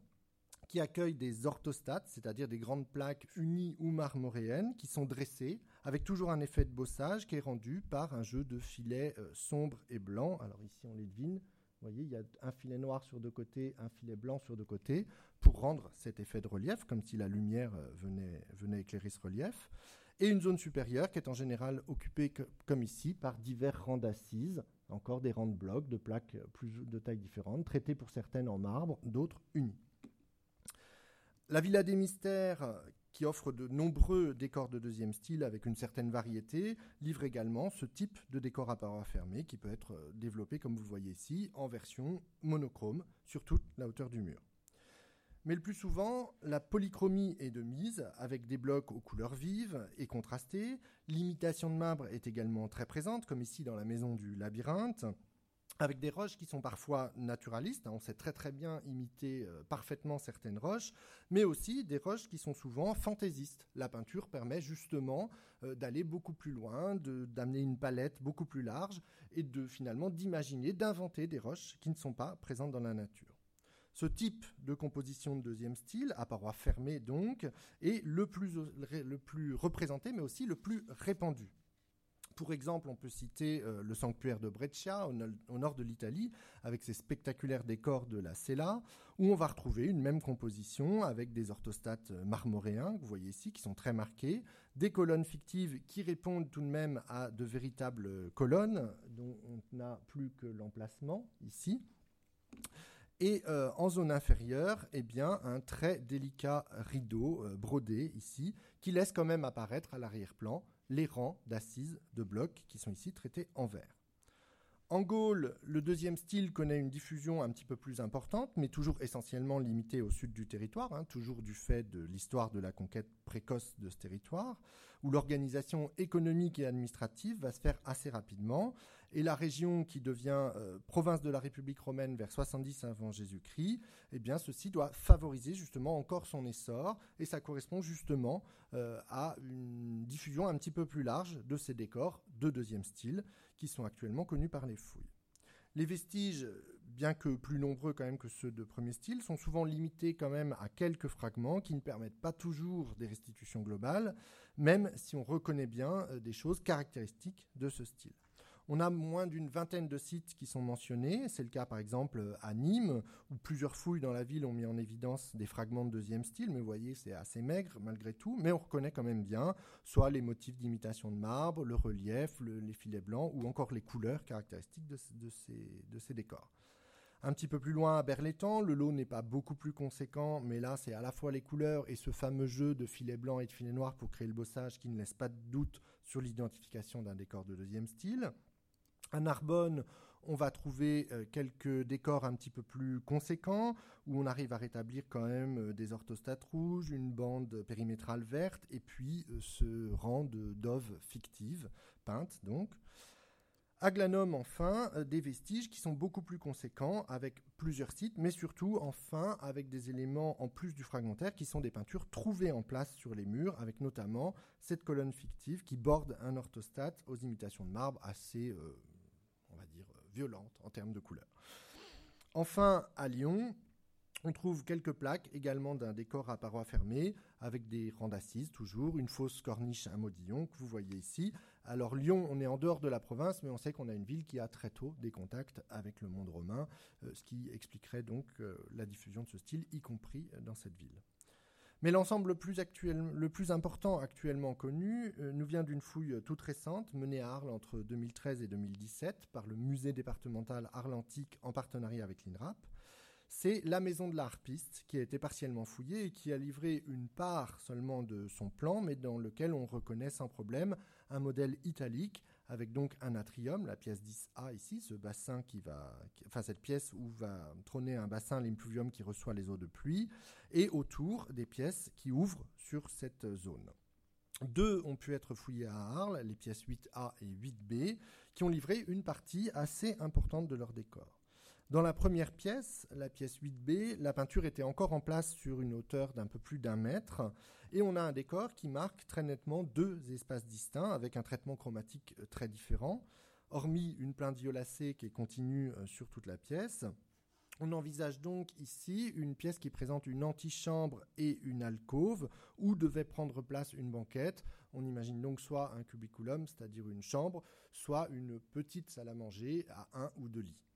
qui accueille des orthostates, c'est-à-dire des grandes plaques unies ou marmoréennes qui sont dressées avec toujours un effet de bossage qui est rendu par un jeu de filets sombres et blancs. Alors ici on les devine. Vous voyez, il y a un filet noir sur deux côtés, un filet blanc sur deux côtés, pour rendre cet effet de relief, comme si la lumière venait, venait éclairer ce relief et une zone supérieure qui est en général occupée, comme ici, par divers rangs d'assises, encore des rangs de blocs, de plaques plus de tailles différentes, traitées pour certaines en marbre, d'autres unis. La Villa des Mystères, qui offre de nombreux décors de deuxième style avec une certaine variété, livre également ce type de décor à parois fermées qui peut être développé, comme vous voyez ici, en version monochrome sur toute la hauteur du mur. Mais le plus souvent, la polychromie est de mise, avec des blocs aux couleurs vives et contrastées. L'imitation de marbre est également très présente, comme ici dans la maison du labyrinthe, avec des roches qui sont parfois naturalistes, on sait très très bien imiter euh, parfaitement certaines roches, mais aussi des roches qui sont souvent fantaisistes. La peinture permet justement euh, d'aller beaucoup plus loin, d'amener une palette beaucoup plus large et de finalement d'imaginer, d'inventer des roches qui ne sont pas présentes dans la nature. Ce type de composition de deuxième style, à parois fermées donc, est le plus, représenté, mais aussi le plus répandu. Pour exemple, on peut citer euh, le sanctuaire de Breccia, au, nord de l'Italie, avec ses spectaculaires décors de la Sella, où on va retrouver une même composition avec des orthostates marmoréens, que vous voyez ici, qui sont très marqués, des colonnes fictives qui répondent tout de même à de véritables colonnes, dont on n'a plus que l'emplacement ici. Et euh, en zone inférieure, eh bien, un très délicat rideau euh, brodé ici, qui laisse quand même apparaître à l'arrière-plan les rangs d'assises de blocs qui sont ici traités en vert. En Gaule, le deuxième style connaît une diffusion un petit peu plus importante, mais toujours essentiellement limitée au sud du territoire, hein, toujours du fait de l'histoire de la conquête précoce de ce territoire, où l'organisation économique et administrative va se faire assez rapidement. Et la région qui devient euh, province de la République romaine vers 70 avant Jésus-Christ, eh bien, ceci doit favoriser justement encore son essor, et ça correspond justement euh, à une diffusion un petit peu plus large de ces décors de deuxième style, qui sont actuellement connus par les fouilles. Les vestiges, bien que plus nombreux quand même que ceux de premier style, sont souvent limités quand même à quelques fragments qui ne permettent pas toujours des restitutions globales, même si on reconnaît bien euh, des choses caractéristiques de ce style. On a moins d'une vingtaine de sites qui sont mentionnés. C'est le cas par exemple à Nîmes, où plusieurs fouilles dans la ville ont mis en évidence des fragments de deuxième style, mais vous voyez, c'est assez maigre malgré tout, mais on reconnaît quand même bien soit les motifs d'imitation de marbre, le relief, les filets blancs, ou encore les couleurs caractéristiques de, ces, décors. Un petit peu plus loin à Berlétan, le lot n'est pas beaucoup plus conséquent, mais là c'est à la fois les couleurs et ce fameux jeu de filets blancs et de filets noirs pour créer le bossage qui ne laisse pas de doute sur l'identification d'un décor de deuxième style. À Narbonne, on va trouver euh, quelques décors un petit peu plus conséquents, où on arrive à rétablir quand même euh, des orthostates rouges, une bande périmétrale verte, et puis euh, ce rang de fictives, peintes donc. À Glanum, enfin, des vestiges qui sont beaucoup plus conséquents, avec plusieurs sites, mais surtout, enfin, avec des éléments en plus du fragmentaire, qui sont des peintures trouvées en place sur les murs, avec notamment cette colonne fictive qui borde un orthostate aux imitations de marbre assez en termes de couleur. Enfin, à Lyon, on trouve quelques plaques également d'un décor à parois fermées, avec des rangs d'assises toujours, une fausse corniche à modillon que vous voyez ici. Alors Lyon, on est en dehors de la province, mais on sait qu'on a une ville qui a très tôt des contacts avec le monde romain, euh, ce qui expliquerait donc euh, la diffusion de ce style, y compris dans cette ville. Mais l'ensemble le plus, important actuellement connu euh, nous vient d'une fouille toute récente menée à Arles entre 2013 et 2017 par le musée départemental Arlantique en partenariat avec l'INRAP. C'est la maison de la harpiste qui a été partiellement fouillée et qui a livré une part seulement de son plan, mais dans lequel on reconnaît sans problème un modèle italique avec donc un atrium, la pièce 10A ici, ce bassin qui va, enfin cette pièce où va trôner un bassin l'impluvium qui reçoit les eaux de pluie, et autour des pièces qui ouvrent sur cette zone. Deux ont pu être fouillées à Arles, les pièces 8A et 8B, qui ont livré une partie assez importante de leur décor. Dans la première pièce, la pièce 8B, la peinture était encore en place sur une hauteur d'un peu plus d'un mètre, et on a un décor qui marque très nettement deux espaces distincts avec un traitement chromatique euh, très différent, hormis une plainte violacée qui est continue euh, sur toute la pièce. On envisage donc ici une pièce qui présente une antichambre et une alcôve où devait prendre place une banquette. On imagine donc soit un cubiculum, c'est-à-dire une chambre, soit une petite salle à manger à un ou deux lits.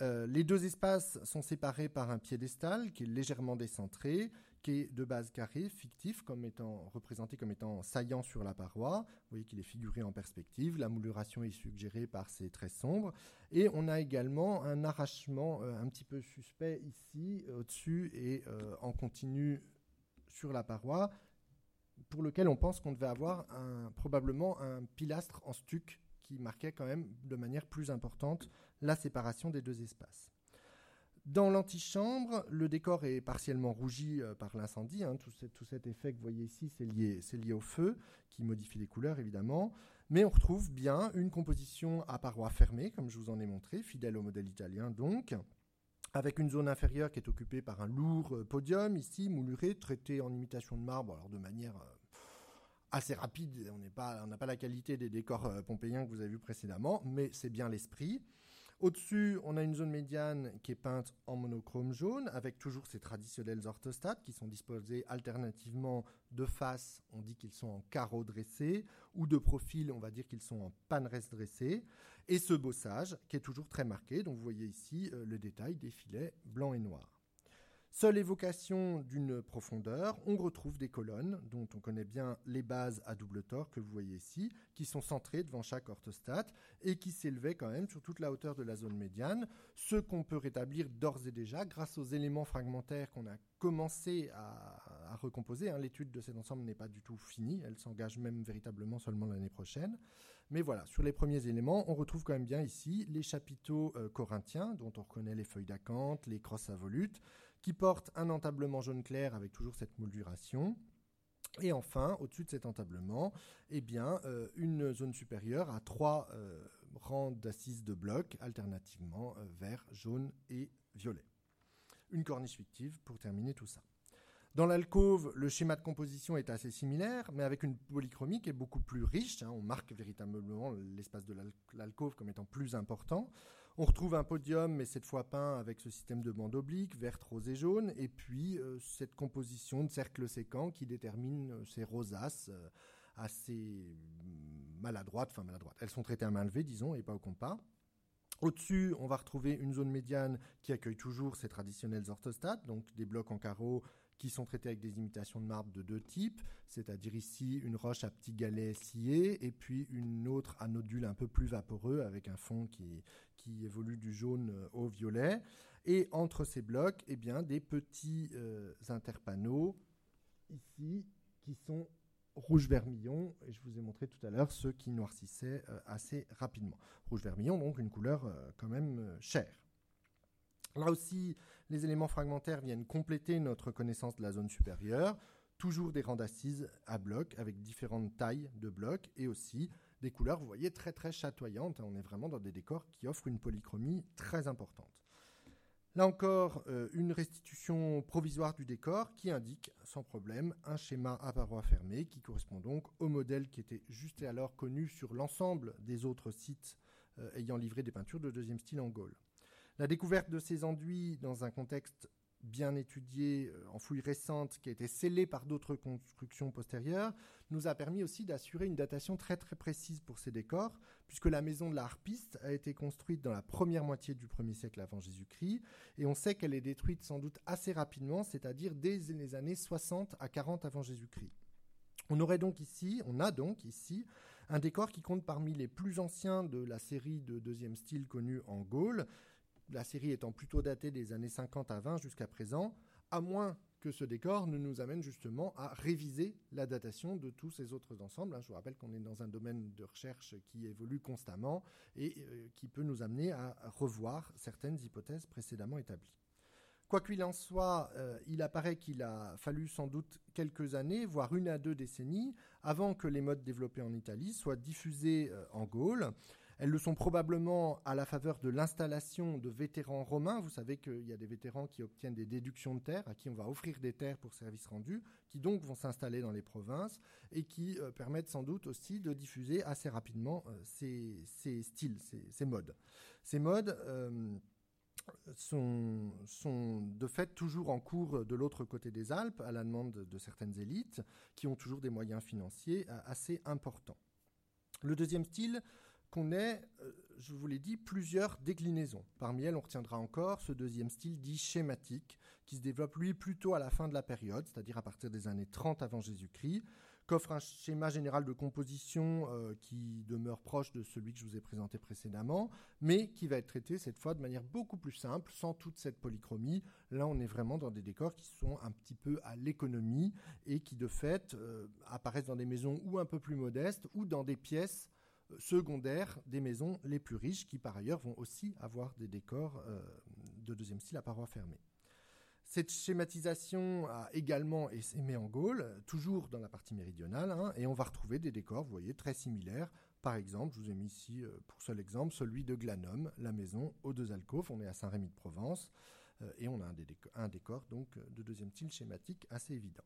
Euh, les deux espaces sont séparés par un piédestal qui est légèrement décentré, qui est de base carrée, fictif, comme étant représenté comme étant saillant sur la paroi. Vous voyez qu'il est figuré en perspective. La mouluration est suggérée par ces traits sombres. Et on a également un arrachement euh, un petit peu suspect ici, au-dessus et euh, en continu sur la paroi, pour lequel on pense qu'on devait avoir probablement un pilastre en stuc qui marquait quand même de manière plus importante la séparation des deux espaces. Dans l'antichambre, le décor est partiellement rougi euh, par l'incendie. Hein. Tout, cet effet que vous voyez ici, c'est lié, lié, au feu, qui modifie les couleurs évidemment. Mais on retrouve bien une composition à parois fermées, comme je vous en ai montré, fidèle au modèle italien donc, avec une zone inférieure qui est occupée par un lourd euh, podium, ici mouluré, traité en imitation de marbre, alors de manière euh, assez rapide. On n'a pas, la qualité des décors pompéiens que vous avez vus précédemment, mais c'est bien l'esprit. Au-dessus, on a une zone médiane qui est peinte en monochrome jaune, avec toujours ces traditionnels orthostates qui sont disposés alternativement de face, on dit qu'ils sont en carreau dressé, ou de profil, on va dire qu'ils sont en panresse dressé, et ce bossage qui est toujours très marqué, donc vous voyez ici euh, le détail des filets blancs et noirs. Seule évocation d'une profondeur, on retrouve des colonnes dont on connaît bien les bases à double tort que vous voyez ici, qui sont centrées devant chaque orthostate et qui s'élevaient quand même sur toute la hauteur de la zone médiane, ce qu'on peut rétablir d'ores et déjà grâce aux éléments fragmentaires qu'on a commencé à, recomposer. Hein. L'étude de cet ensemble n'est pas du tout finie, elle s'engage même véritablement seulement l'année prochaine. Mais voilà, sur les premiers éléments, on retrouve quand même bien ici les chapiteaux euh, corinthiens, dont on reconnaît les feuilles d'acanthe, les crosses à volutes, qui porte un entablement jaune clair avec toujours cette mouldurration. Et enfin, au-dessus de cet entablement, eh bien, une zone supérieure à trois rangs d'assises de blocs, alternativement vert, jaune et violet. Une corniche fictive pour terminer tout ça. Dans l'alcôve, le schéma de composition est assez similaire, mais avec une polychromie qui est beaucoup plus riche. Hein. on marque véritablement l'espace de l'alcôve comme étant plus important. On retrouve un podium, mais cette fois peint avec ce système de bandes obliques, vert, rose et jaune, et puis euh, cette composition de cercles séquents qui détermine euh, ces rosaces euh, assez maladroites, enfin maladroites. Elles sont traitées à main levée, disons, et pas au compas. Au-dessus, on va retrouver une zone médiane qui accueille toujours ces traditionnels orthostates, donc des blocs en carreau qui sont traités avec des imitations de marbre de deux types, c'est-à-dire ici une roche à petits galets sciés et puis une autre à nodules un peu plus vaporeux avec un fond qui, qui évolue du jaune au violet. Et entre ces blocs, eh bien, des petits euh, interpanneaux ici qui sont rouge-vermillon, et je vous ai montré tout à l'heure ceux qui noircissaient euh, assez rapidement. Rouge-vermillon, donc une couleur euh, quand même chère. Là aussi, les éléments fragmentaires viennent compléter notre connaissance de la zone supérieure. Toujours des rangs d'assises à blocs avec différentes tailles de blocs et aussi des couleurs, vous voyez, très très chatoyantes. On est vraiment dans des décors qui offrent une polychromie très importante. Là encore, euh, une restitution provisoire du décor qui indique sans problème un schéma à parois fermées qui correspond donc au modèle qui était juste et alors connu sur l'ensemble des autres sites euh, ayant livré des peintures de deuxième style en Gaule. La découverte de ces enduits dans un contexte bien étudié euh, en fouilles récentes, qui a été scellé par d'autres constructions postérieures, nous a permis aussi d'assurer une datation très très précise pour ces décors, puisque la maison de la harpiste a été construite dans la première moitié du 1er siècle avant Jésus-Christ, et on sait qu'elle est détruite sans doute assez rapidement, c'est-à-dire dès les années 60 à 40 avant Jésus-Christ. On aurait donc ici, on a donc ici un décor qui compte parmi les plus anciens de la série de deuxième style connue en Gaule, la série étant plutôt datée des années 50 à 20 jusqu'à présent, à moins que ce décor ne nous amène justement à réviser la datation de tous ces autres ensembles. Hein. Je vous rappelle qu'on est dans un domaine de recherche qui évolue constamment et euh, qui peut nous amener à revoir certaines hypothèses précédemment établies. Quoi qu'il en soit, euh, il apparaît qu'il a fallu sans doute quelques années, voire une à deux décennies, avant que les modes développés en Italie soient diffusés euh, en Gaule. Elles le sont probablement à la faveur de l'installation de vétérans romains. Vous savez qu'il y a des vétérans qui obtiennent des déductions de terres, à qui on va offrir des terres pour service rendu, qui donc vont s'installer dans les provinces et qui euh, permettent sans doute aussi de diffuser assez rapidement euh, ces, styles, ces, modes. Ces modes euh, sont, de fait toujours en cours de l'autre côté des Alpes, à la demande de certaines élites, qui ont toujours des moyens financiers assez importants. Le deuxième style, qu'on ait, euh, je vous l'ai dit, plusieurs déclinaisons. Parmi elles, on retiendra encore ce deuxième style dit schématique, qui se développe lui plutôt à la fin de la période, c'est-à-dire à partir des années 30 avant Jésus-Christ, qu'offre un schéma général de composition euh, qui demeure proche de celui que je vous ai présenté précédemment, mais qui va être traité cette fois de manière beaucoup plus simple, sans toute cette polychromie. Là, on est vraiment dans des décors qui sont un petit peu à l'économie et qui, de fait, euh, apparaissent dans des maisons ou un peu plus modestes ou dans des pièces secondaires des maisons les plus riches, qui par ailleurs vont aussi avoir des décors euh, de deuxième style à parois fermées. Cette schématisation a également émé en Gaule, toujours dans la partie méridionale, hein, et on va retrouver des décors, vous voyez, très similaires. Par exemple, je vous ai mis ici, euh, pour seul exemple, celui de Glanum, la maison aux deux alcôves. On est à Saint-Rémy de Provence, euh, et on a un, un décor donc de deuxième style schématique assez évident.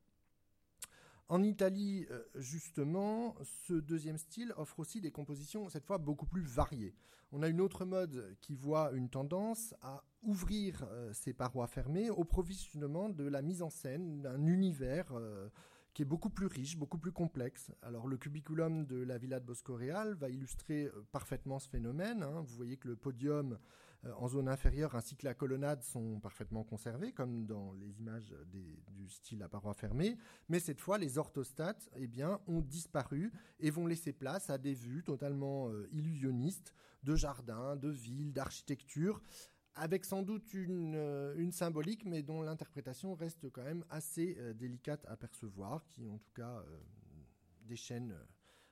En Italie, euh, justement, ce deuxième style offre aussi des compositions, cette fois, beaucoup plus variées. On a une autre mode qui voit une tendance à ouvrir euh, ces parois fermées au profit justement de la mise en scène d'un univers euh, qui est beaucoup plus riche, beaucoup plus complexe. Alors le cubiculum de la villa de Bosco Real va illustrer parfaitement ce phénomène. Hein. Vous voyez que le podium euh, en zone inférieure ainsi que la colonnade sont parfaitement conservés, comme dans les images du style à parois fermées. Mais cette fois, les orthostates eh bien, ont disparu et vont laisser place à des vues totalement euh, illusionnistes de jardins, de villes, d'architecture avec sans doute une, euh, symbolique, mais dont l'interprétation reste quand même assez délicate à percevoir, qui en tout cas déchaîne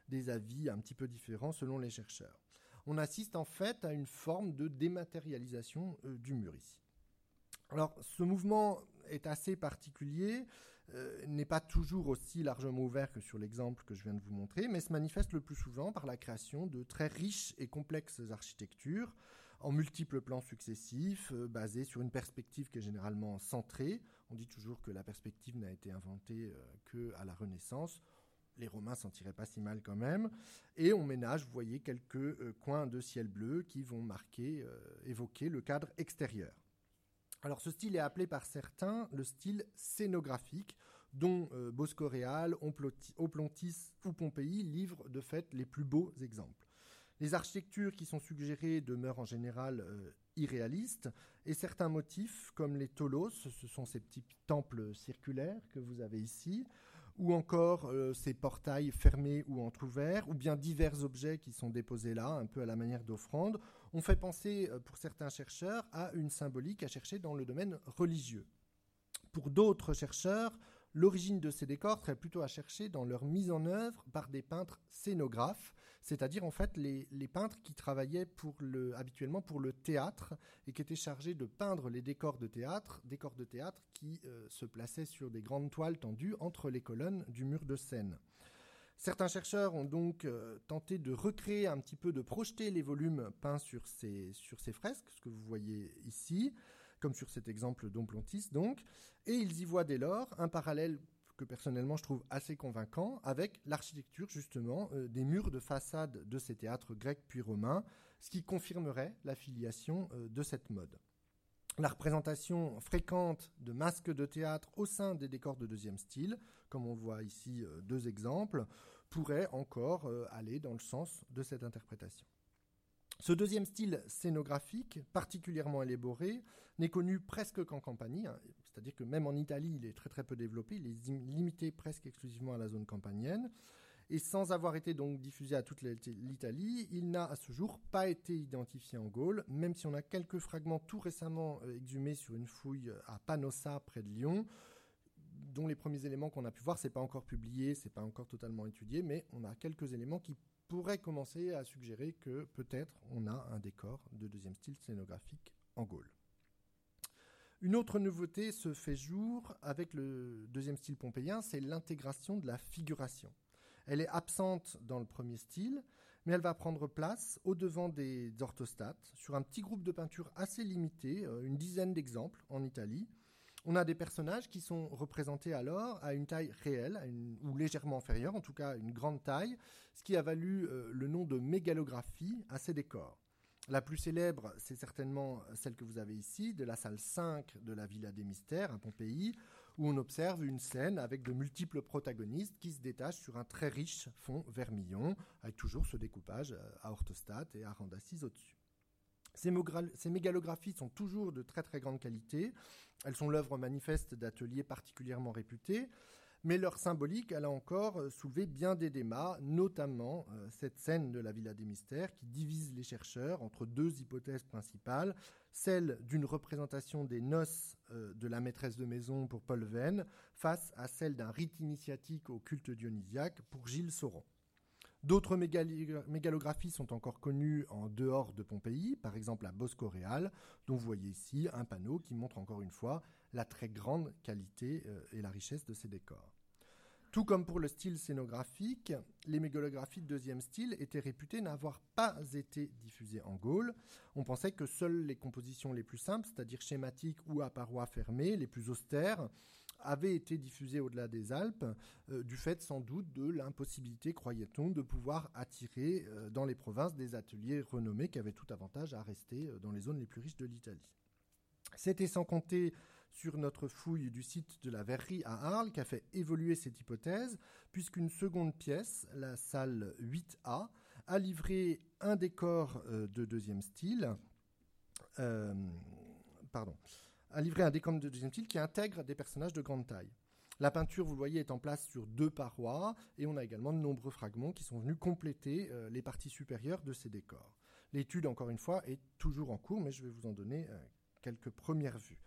des avis un petit peu différents selon les chercheurs on assiste en fait à une forme de dématérialisation euh, du mur ici. Alors ce mouvement est assez particulier euh, n'est pas toujours aussi largement ouvert que sur l'exemple que je viens de vous montrer, mais se manifeste le plus souvent par la création de très riches et complexes architectures en multiples plans successifs, euh, basés sur une perspective qui est généralement centrée. On dit toujours que la perspective n'a été inventée que qu'à la Renaissance. Les Romains s'en tiraient pas si mal quand même. Et on ménage, vous voyez, quelques coins de ciel bleu qui vont marquer, évoquer le cadre extérieur. Alors ce style est appelé par certains le style scénographique, dont euh, Oplontis ou Pompéi livrent de fait les plus beaux exemples. Les architectures qui sont suggérées demeurent en général euh, irréalistes, et certains motifs, comme les tolos, ce sont ces petits temples circulaires que vous avez ici, ou encore euh, ces portails fermés ou entrouverts, ou bien divers objets qui sont déposés là, un peu à la manière d'offrandes, on fait penser, euh, pour certains chercheurs, à une symbolique à chercher dans le domaine religieux. Pour d'autres chercheurs, l'origine de ces décors serait plutôt à chercher dans leur mise en œuvre par des peintres scénographes, c'est-à-dire en fait les, peintres qui travaillaient habituellement pour le théâtre et qui étaient chargés de peindre les décors de théâtre, décors de théâtre qui euh, se plaçaient sur des grandes toiles tendues entre les colonnes du mur de scène. Certains chercheurs ont donc euh, tenté de recréer un petit peu, de projeter les volumes peints sur ces, sur ces fresques, ce que vous voyez ici, comme sur cet exemple d'Omplontis donc, et ils y voient dès lors un parallèle que personnellement je trouve assez convaincant avec l'architecture justement euh, des murs de façade de ces théâtres grecs puis romains, ce qui confirmerait la filiation euh, de cette mode. La représentation fréquente de masques de théâtre au sein des décors de deuxième style, comme on voit ici euh, deux exemples, pourrait encore aller dans le sens de cette interprétation. Ce deuxième style scénographique, particulièrement élaboré, n'est connu presque qu'en campagne, hein. c'est-à-dire que même en Italie, il est très très peu développé, il est limité presque exclusivement à la zone campanienne. Et sans avoir été donc diffusé à toute l'Italie, il n'a à ce jour pas été identifié en Gaule, même si on a quelques fragments tout récemment euh, exhumés sur une fouille à Panossa, près de Lyon, dont les premiers éléments qu'on a pu voir, c'est pas encore publié, c'est pas encore totalement étudié, mais on a quelques éléments qui pourrait commencer à suggérer que peut-être on a un décor de deuxième style scénographique en Gaule. Une autre nouveauté se fait jour avec le deuxième style pompéien, c'est l'intégration de la figuration. Elle est absente dans le premier style, mais elle va prendre place au devant des orthostates sur un petit groupe de peintures assez limité, euh, une dizaine d'exemples en Italie, on a des personnages qui sont représentés alors à une taille réelle, ou légèrement inférieure, en tout cas une grande taille, ce qui a valu euh, le nom de mégalographie à ces décors. La plus célèbre, c'est certainement celle que vous avez ici, de la salle 5 de la Villa des Mystères à Pompéi, où on observe une scène avec de multiples protagonistes qui se détachent sur un très riche fond vermillon, avec toujours ce découpage euh, à orthostate et à rand au-dessus. Ces, mégalographies sont toujours de très très grande qualité. Elles sont l'œuvre manifeste d'ateliers particulièrement réputés, mais leur symbolique, a encore euh, soulevé bien des débats, notamment euh, cette scène de la Villa des Mystères qui divise les chercheurs entre deux hypothèses principales, celle d'une représentation des noces euh, de la maîtresse de maison pour Paul Venn face à celle d'un rite initiatique au culte dionysiaque pour Gilles Sauron. D'autres mégalographies sont encore connues en dehors de Pompéi, par exemple à Bosco Real, dont vous voyez ici un panneau qui montre encore une fois la très grande qualité euh, et la richesse de ces décors. Tout comme pour le style scénographique, les mégalographies de deuxième style étaient réputées n'avoir pas été diffusées en Gaule. On pensait que seules les compositions les plus simples, c'est-à-dire schématiques ou à parois fermées, les plus austères, avait été diffusé au-delà des Alpes, euh, du fait sans doute de l'impossibilité, croyait-on, de pouvoir attirer euh, dans les provinces des ateliers renommés qui avaient tout avantage à rester euh, dans les zones les plus riches de l'Italie. C'était sans compter sur notre fouille du site de la Verrerie à Arles qui a fait évoluer cette hypothèse, puisqu'une seconde pièce, la salle 8A, a livré un décor de deuxième style. pardon a livré un décompte de deuxième style qui intègre des personnages de grande taille. La peinture, vous le voyez, est en place sur deux parois et on a également de nombreux fragments qui sont venus compléter euh, les parties supérieures de ces décors. L'étude, encore une fois, est toujours en cours, mais je vais vous en donner euh, quelques premières vues.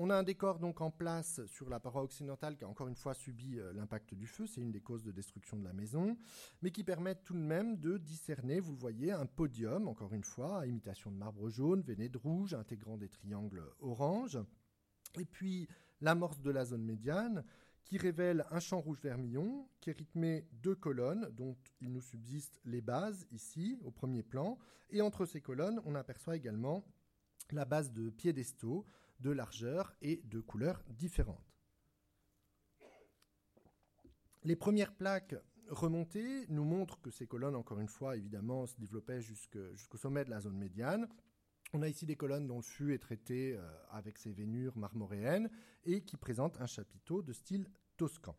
On a un décor donc en place sur la paroi occidentale qui a encore une fois subi euh, l'impact du feu, c'est une des causes de destruction de la maison, mais qui permet tout de même de discerner, vous voyez, un podium, encore une fois, à imitation de marbre jaune, veiné de rouge, intégrant des triangles orange, et puis l'amorce de la zone médiane, qui révèle un champ rouge vermillon qui est rythmé de colonnes dont il nous subsiste les bases ici au premier plan. Et entre ces colonnes on aperçoit également la base de piédestaux de largeur et de couleurs différentes. Les premières plaques remontées nous montrent que ces colonnes, encore une fois, évidemment, se développaient jusqu'au sommet de la zone médiane. On a ici des colonnes dont le fût est traité euh, avec ses vénures marmoréennes et qui présentent un chapiteau de style toscan.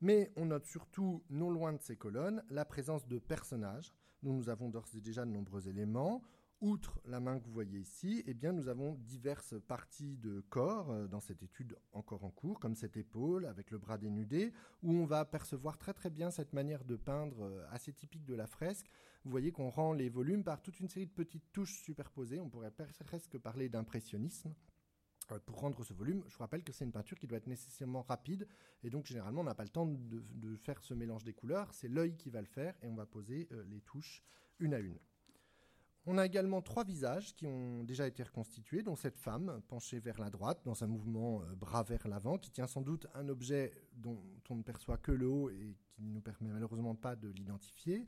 Mais on note surtout, non loin de ces colonnes, la présence de personnages, dont nous avons d'ores et déjà de nombreux éléments. Outre la main que vous voyez ici, eh bien, nous avons diverses parties de corps euh, dans cette étude encore en cours, comme cette épaule avec le bras dénudé, où on va percevoir très très bien cette manière de peindre euh, assez typique de la fresque. Vous voyez qu'on rend les volumes par toute une série de petites touches superposées. On pourrait presque parler d'impressionnisme. Euh, pour rendre ce volume, je vous rappelle que c'est une peinture qui doit être nécessairement rapide, et donc généralement on n'a pas le temps de, faire ce mélange des couleurs, c'est l'œil qui va le faire, et on va poser les touches une à une. On a également trois visages qui ont déjà été reconstitués, dont cette femme penchée vers la droite dans un mouvement euh, bras vers l'avant, qui tient sans doute un objet dont on ne perçoit que le haut et qui ne nous permet malheureusement pas de l'identifier.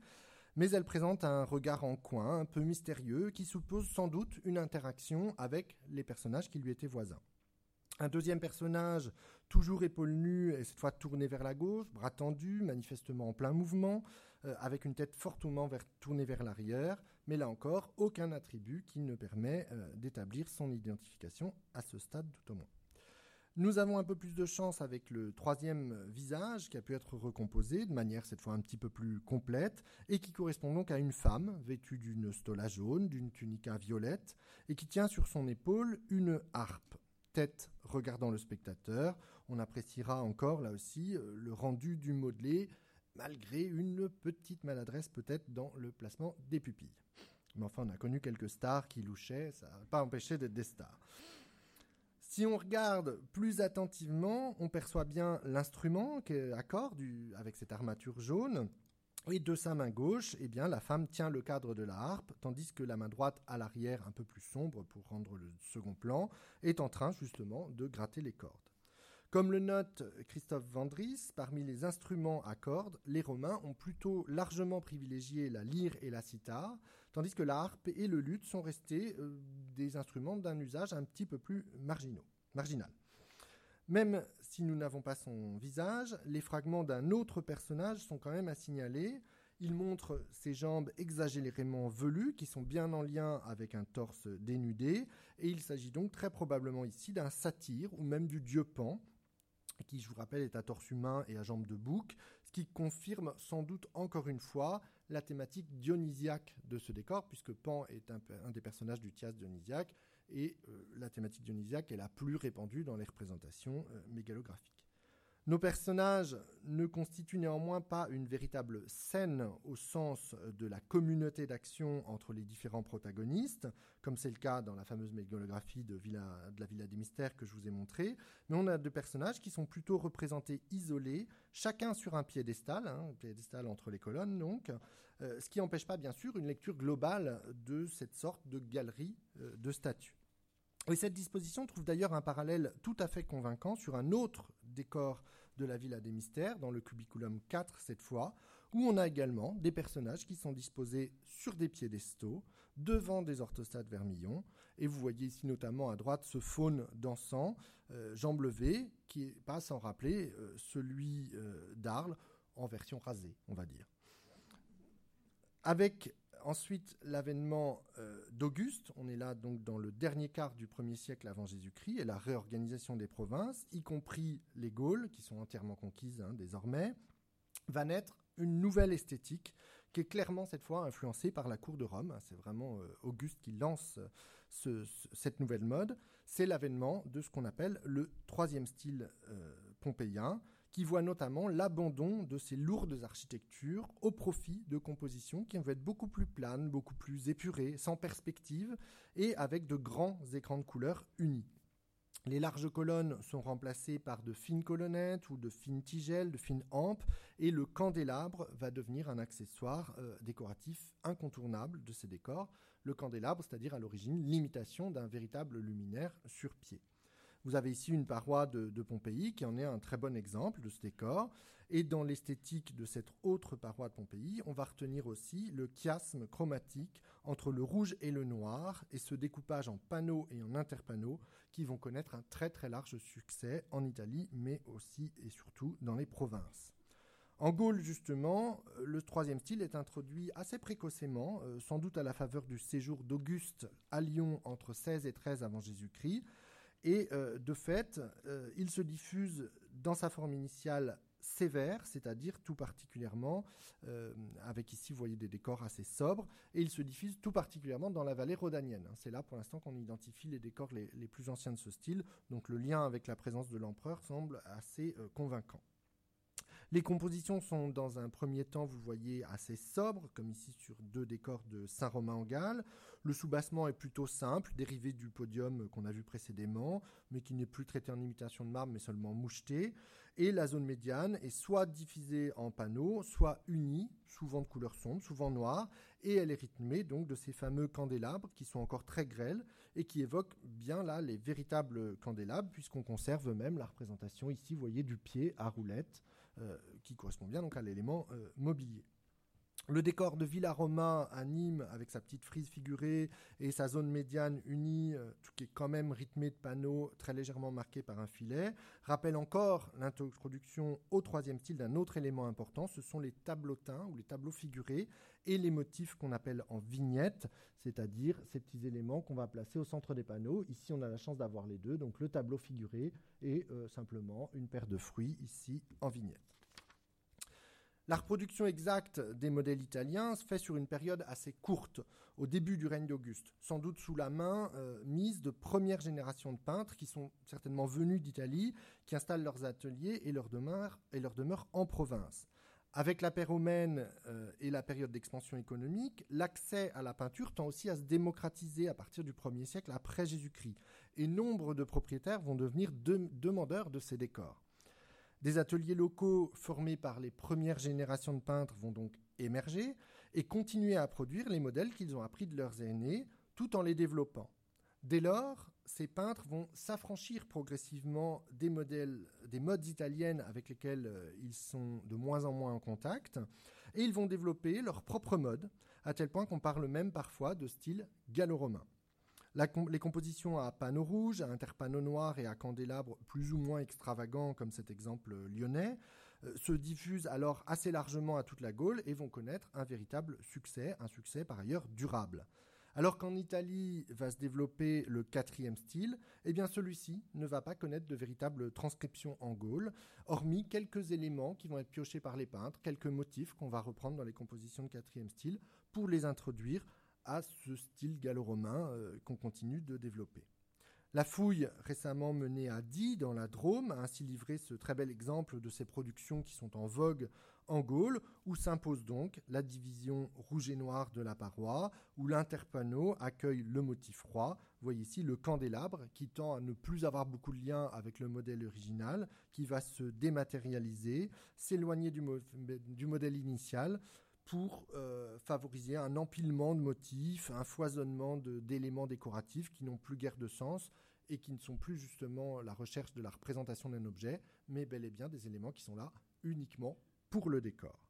Mais elle présente un regard en coin, un peu mystérieux, qui suppose sans doute une interaction avec les personnages qui lui étaient voisins. Un deuxième personnage, toujours épaule nue et cette fois tourné vers la gauche, bras tendus, manifestement en plein mouvement, euh, avec une tête fortement tournée vers l'arrière, mais là encore, aucun attribut qui ne permet euh, d'établir son identification à ce stade tout au moins. Nous avons un peu plus de chance avec le troisième visage qui a pu être recomposé de manière cette fois un petit peu plus complète et qui correspond donc à une femme vêtue d'une stola jaune, d'une tunica violette et qui tient sur son épaule une harpe. Tête regardant le spectateur, on appréciera encore là aussi euh, le rendu du modelé malgré une petite maladresse peut-être dans le placement des pupilles. Mais enfin, on a connu quelques stars qui louchaient, ça n'a pas empêché d'être des stars. Si on regarde plus attentivement, on perçoit bien l'instrument à cordes avec cette armature jaune. Et de sa main gauche, eh bien, la femme tient le cadre de la harpe, tandis que la main droite, à l'arrière, un peu plus sombre pour rendre le second plan, est en train justement de gratter les cordes. Comme le note Christophe Vandris, parmi les instruments à cordes, les Romains ont plutôt largement privilégié la lyre et la cithare, tandis que la harpe et le luth sont restés euh, des instruments d'un usage un petit peu plus marginal. Même si nous n'avons pas son visage, les fragments d'un autre personnage sont quand même à signaler. Il montre ses jambes exagérément velues, qui sont bien en lien avec un torse dénudé, et il s'agit donc très probablement ici d'un satyre ou même du dieu Pan, qui, je vous rappelle, est à torse humain et à jambes de bouc, ce qui confirme sans doute encore une fois la thématique dionysiaque de ce décor, puisque Pan est un, des personnages du Thias dionysiaque, et euh, la thématique dionysiaque est la plus répandue dans les représentations euh, mégalographiques. Nos personnages ne constituent néanmoins pas une véritable scène au sens de la communauté d'action entre les différents protagonistes, comme c'est le cas dans la fameuse mégalographie de, la Villa des Mystères que je vous ai montré, mais on a deux personnages qui sont plutôt représentés isolés, chacun sur un piédestal, hein, un piédestal entre les colonnes donc, euh, ce qui n'empêche pas bien sûr une lecture globale de cette sorte de galerie euh, de statues. Et cette disposition trouve d'ailleurs un parallèle tout à fait convaincant sur un autre décor de la Villa des Mystères, dans le cubiculum 4 cette fois, où on a également des personnages qui sont disposés sur des piédestaux, devant des orthostates vermillons. Et vous voyez ici notamment à droite ce faune dansant, euh, jambes qui n'est pas sans rappeler euh, celui euh, d'Arles en version rasée, on va dire. Avec ensuite l'avènement euh, d'Auguste, on est là donc dans le dernier quart du premier siècle avant Jésus-Christ, et la réorganisation des provinces, y compris les Gaules, qui sont entièrement conquises hein, désormais, va naître une nouvelle esthétique qui est clairement cette fois influencée par la cour de Rome. C'est vraiment euh, Auguste qui lance cette nouvelle mode. C'est l'avènement de ce qu'on appelle le troisième style euh, pompéien, qui voit notamment l'abandon de ces lourdes architectures au profit de compositions qui vont être beaucoup plus planes, beaucoup plus épurées, sans perspective et avec de grands écrans de couleurs unis. Les larges colonnes sont remplacées par de fines colonnettes ou de fines tigelles, de fines hampes, et le candélabre va devenir un accessoire euh, décoratif incontournable de ces décors. Le candélabre, c'est-à-dire à, l'origine l'imitation d'un véritable luminaire sur pied. Vous avez ici une paroi de, Pompéi qui en est un très bon exemple de ce décor. Et dans l'esthétique de cette autre paroi de Pompéi, on va retenir aussi le chiasme chromatique entre le rouge et le noir et ce découpage en panneaux et en interpanneaux qui vont connaître un très très large succès en Italie, mais aussi et surtout dans les provinces. En Gaule, justement, le troisième style est introduit assez précocement, euh, sans doute à la faveur du séjour d'Auguste à Lyon entre 16 et 13 avant Jésus-Christ. Et euh, de fait, euh, il se diffuse dans sa forme initiale sévère, c'est-à-dire tout particulièrement, euh, avec ici vous voyez des décors assez sobres, et il se diffuse tout particulièrement dans la vallée rhodanienne. C'est là pour l'instant qu'on identifie les décors les, plus anciens de ce style, donc le lien avec la présence de l'empereur semble assez convaincant. Les compositions sont dans un premier temps, vous voyez, assez sobres, comme ici sur deux décors de Saint-Romain en Galles. Le soubassement est plutôt simple, dérivé du podium qu'on a vu précédemment, mais qui n'est plus traité en imitation de marbre, mais seulement moucheté. Et la zone médiane est soit divisée en panneaux, soit unie, souvent de couleur sombre, souvent noire, et elle est rythmée donc de ces fameux candélabres qui sont encore très grêles et qui évoquent bien là les véritables candélabres, puisqu'on conserve même la représentation ici, vous voyez, du pied à roulette, qui correspond bien donc à l'élément euh, mobilier. Le décor de Villa Roma à Nîmes, avec sa petite frise figurée et sa zone médiane unie, euh, qui est quand même rythmée de panneaux très légèrement marqués par un filet, rappelle encore l'introduction au troisième style d'un autre élément important, ce sont les tableautins ou les tableaux figurés et les motifs qu'on appelle en vignettes, c'est-à-dire ces petits éléments qu'on va placer au centre des panneaux. Ici, on a la chance d'avoir les deux, donc le tableau figuré et euh, simplement une paire de fruits ici en vignette. La reproduction exacte des modèles italiens se fait sur une période assez courte, au début du règne d'Auguste, sans doute sous la main euh, mise de première génération de peintres qui sont certainement venus d'Italie, qui installent leurs ateliers et leurs demeures, en province. Avec la paix romaine euh, et la période d'expansion économique, l'accès à la peinture tend aussi à se démocratiser à partir du 1er siècle après Jésus-Christ. Et nombre de propriétaires vont devenir demandeurs de ces décors. Des ateliers locaux formés par les premières générations de peintres vont donc émerger et continuer à produire les modèles qu'ils ont appris de leurs aînés tout en les développant. Dès lors, ces peintres vont s'affranchir progressivement des modes italiennes avec lesquels euh, ils sont de moins en moins en contact, et ils vont développer leur propre mode, à tel point qu'on parle même parfois de style gallo-romain les compositions à panneaux rouges, à interpanneaux noirs et à candélabres plus ou moins extravagants, comme cet exemple lyonnais, euh, se diffusent alors assez largement à toute la Gaule et vont connaître un véritable succès, un succès par ailleurs durable. Alors qu'en Italie va se développer le quatrième style, eh bien celui-ci ne va pas connaître de véritable transcription en Gaule, hormis quelques éléments qui vont être piochés par les peintres, quelques motifs qu'on va reprendre dans les compositions de quatrième style pour les introduire à ce style gallo-romain euh, qu'on continue de développer. La fouille récemment menée à Die, dans la Drôme, a ainsi livré ce très bel exemple de ces productions qui sont en vogue en Gaule, où s'impose donc la division rouge et noir de la paroi, où l'interpanneau accueille le motif roi. Vous voyez ici le candélabre qui tend à ne plus avoir beaucoup de lien avec le modèle original, qui va se dématérialiser, s'éloigner du modèle initial pour euh, favoriser un empilement de motifs, un foisonnement d'éléments décoratifs qui n'ont plus guère de sens et qui ne sont plus justement la recherche de la représentation d'un objet, mais bel et bien des éléments qui sont là uniquement pour le décor.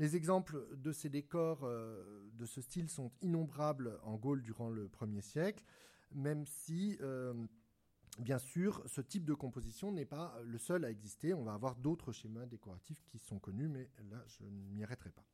Les exemples de ces décors euh, de ce style sont innombrables en Gaule durant le 1er siècle, même si, euh, bien sûr, ce type de composition n'est pas le seul à exister. On va avoir d'autres schémas décoratifs qui sont connus, mais là, je ne m'y arrêterai pas.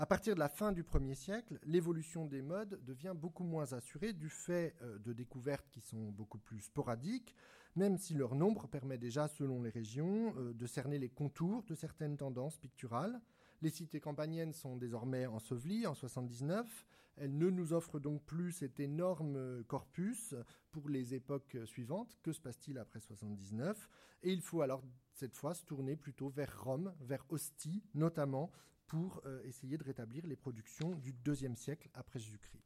À partir de la fin du 1er siècle, l'évolution des modes devient beaucoup moins assurée du fait euh, de découvertes qui sont beaucoup plus sporadiques, même si leur nombre permet déjà, selon les régions, euh, de cerner les contours de certaines tendances picturales. Les cités campaniennes sont désormais ensevelies en 79. Elles ne nous offrent donc plus cet énorme corpus pour les époques suivantes. Que se passe-t-il après 79 Et il faut alors cette fois se tourner plutôt vers Rome, vers Ostie notamment, pour euh, essayer de rétablir les productions du deuxième siècle après Jésus-Christ.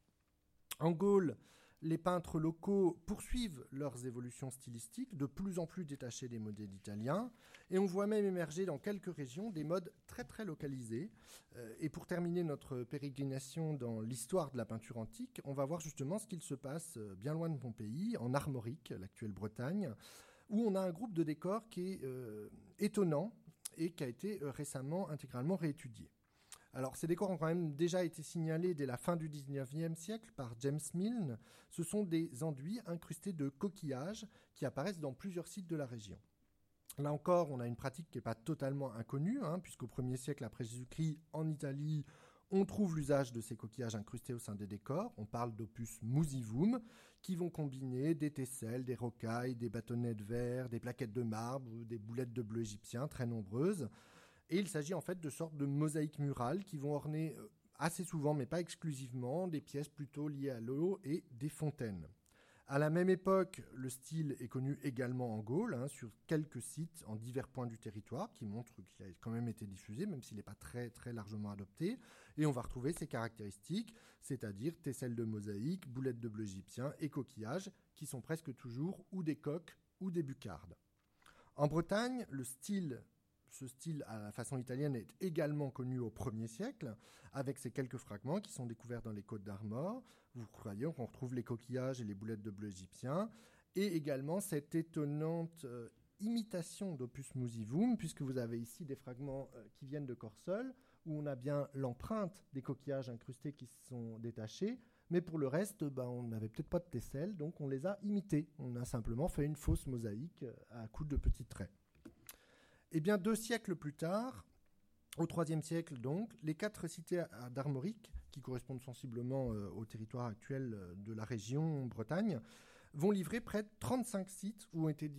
En Gaule, les peintres locaux poursuivent leurs évolutions stylistiques, de plus en plus détachés des modèles italiens, et on voit même émerger dans quelques régions des modes très très localisés. Euh, et pour terminer notre pérégrination dans l'histoire de la peinture antique, on va voir justement ce qu'il se passe euh, bien loin de Pompéi, en Armorique, l'actuelle Bretagne, où on a un groupe de décors qui est étonnant et qui a été récemment intégralement réétudié. Alors, ces décors ont quand même déjà été signalés dès la fin du 19e siècle par James Milne. Ce sont des enduits incrustés de coquillages qui apparaissent dans plusieurs sites de la région. Là encore, on a une pratique qui n'est pas totalement inconnue, hein, puisqu'au 1er siècle après Jésus-Christ, en Italie, on trouve l'usage de ces coquillages incrustés au sein des décors. On parle d'opus musivum, qui vont combiner des tesselles, des rocailles, des bâtonnets de verre, des plaquettes de marbre, des boulettes de bleu égyptien très nombreuses. Et il s'agit en fait de sortes de mosaïques murales qui vont orner euh, assez souvent, mais pas exclusivement, des pièces plutôt liées à l'eau et des fontaines. À la même époque, le style est connu également en Gaule, hein, sur quelques sites en divers points du territoire, qui montrent qu'il a quand même été diffusé, même s'il n'est pas très, très largement adopté. Et on va retrouver ses caractéristiques, c'est-à-dire tesselles de mosaïque, boulettes de bleu égyptien et coquillages, qui sont presque toujours ou des coques ou des bucardes. En Bretagne, le style ce style à la façon italienne est également connu au 1er siècle, avec ces quelques fragments qui sont découverts dans les côtes d'Armor. Vous croyez qu'on retrouve les coquillages et les boulettes de bleu égyptien, et également cette étonnante euh, imitation d'Opus Musivum, puisque vous avez ici des fragments euh, qui viennent de Corsol, où on a bien l'empreinte des coquillages incrustés qui sont détachés, mais pour le reste, ben, on n'avait peut-être pas de tesselles, donc on les a imités. On a simplement fait une fausse mosaïque euh, à coup de petits traits. Eh bien, deux siècles plus tard, au IIIe siècle donc, les quatre cités d'Armorique, qui correspondent sensiblement euh, au territoire actuel euh, de la région Bretagne, vont livrer près de 35 sites où ont été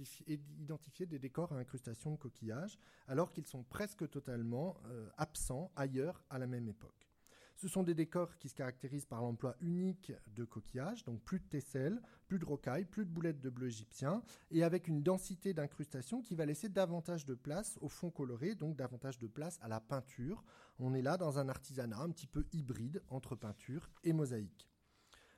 identifiés des décors à incrustation de coquillages, alors qu'ils sont presque totalement euh, absents ailleurs à la même époque. Ce sont des décors qui se caractérisent par l'emploi unique de coquillages, donc plus de tesselles, plus de rocailles, plus de boulettes de bleu égyptien, et avec une densité d'incrustation qui va laisser davantage de place au fond coloré, donc davantage de place à la peinture. On est là dans un artisanat un petit peu hybride entre peinture et mosaïque.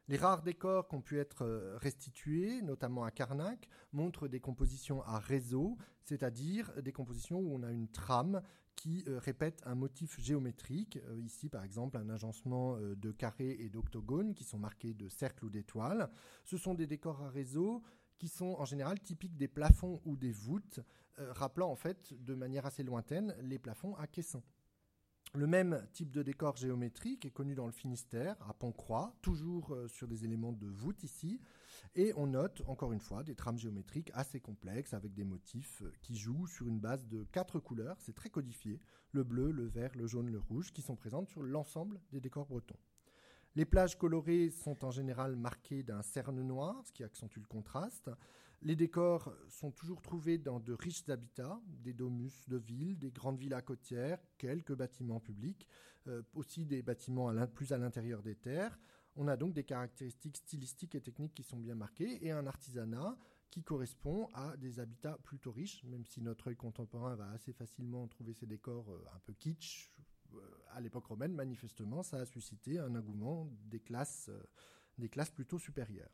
Les rares décors qui ont pu être euh, restitués, notamment à Carnac, montrent des compositions à réseau, c'est-à-dire des compositions où on a une trame qui euh, répète un motif géométrique. Euh, ici, par exemple, un agencement de carrés et d'octogones qui sont marqués de cercles ou d'étoiles. Ce sont des décors à réseau qui sont en général typiques des plafonds ou des voûtes, rappelant en fait de manière assez lointaine les plafonds à caissons. Le même type de décor géométrique est connu dans le Finistère, à Pont-Croix, toujours euh, sur des éléments de voûte ici. Et on note, encore une fois, des trames géométriques assez complexes avec des motifs euh, qui jouent sur une base de quatre couleurs. C'est très codifié. Le bleu, le vert, le jaune, le rouge, qui sont présentes sur l'ensemble des décors bretons. Les plages colorées sont en général marquées d'un cerne noir, ce qui accentue le contraste. Les décors sont toujours trouvés dans de riches habitats, des domus de villes, des grandes villas côtières, quelques bâtiments publics, euh, aussi des bâtiments plus à l'intérieur des terres. On a donc des caractéristiques stylistiques et techniques qui sont bien marquées et un artisanat qui correspond à des habitats plutôt riches, même si notre œil contemporain va assez facilement trouver ces décors euh, un peu kitsch. Euh, à l'époque romaine, manifestement, ça a suscité un engouement des classes, des classes plutôt supérieures.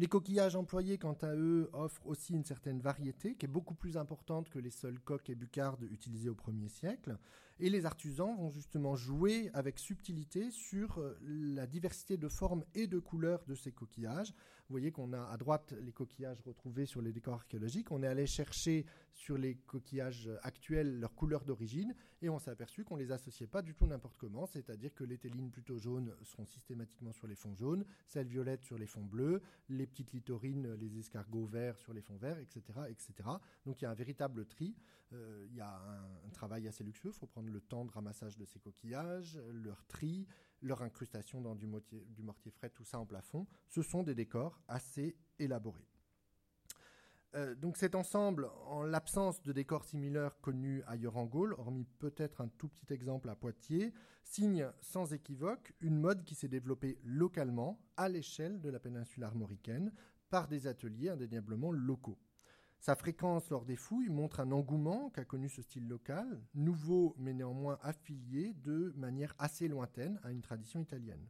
Les coquillages employés, quant à eux, offrent aussi une certaine variété qui est beaucoup plus importante que les seuls coques et bucardes utilisés au 1er siècle. Et les artisans vont justement jouer avec subtilité sur euh, la diversité de formes et de couleurs de ces coquillages. Vous voyez qu'on a à droite les coquillages retrouvés sur les décors archéologiques. On est allé chercher sur les coquillages actuels leur couleur d'origine et on s'est aperçu qu'on les associait pas du tout n'importe comment, c'est-à-dire que les télines plutôt jaunes seront systématiquement sur les fonds jaunes, celles violettes sur les fonds bleus, les petites litorines, les escargots verts sur les fonds verts, etc., etc. Donc il y a un véritable tri. Euh, il y a un, travail assez luxueux. Faut prendre le temps de ramassage de ces coquillages, leur tri, leur incrustation dans du, mortier frais, tout ça en plafond. Ce sont des décors assez élaborés. Euh, donc cet ensemble, en l'absence de décors similaires connus ailleurs en Gaule, hormis peut-être un tout petit exemple à Poitiers, signe sans équivoque une mode qui s'est développée localement, à l'échelle de la péninsule armoricaine, par des ateliers indéniablement locaux. Sa fréquence lors des fouilles montre un engouement qu'a connu ce style local, nouveau mais néanmoins affilié de manière assez lointaine à une tradition italienne.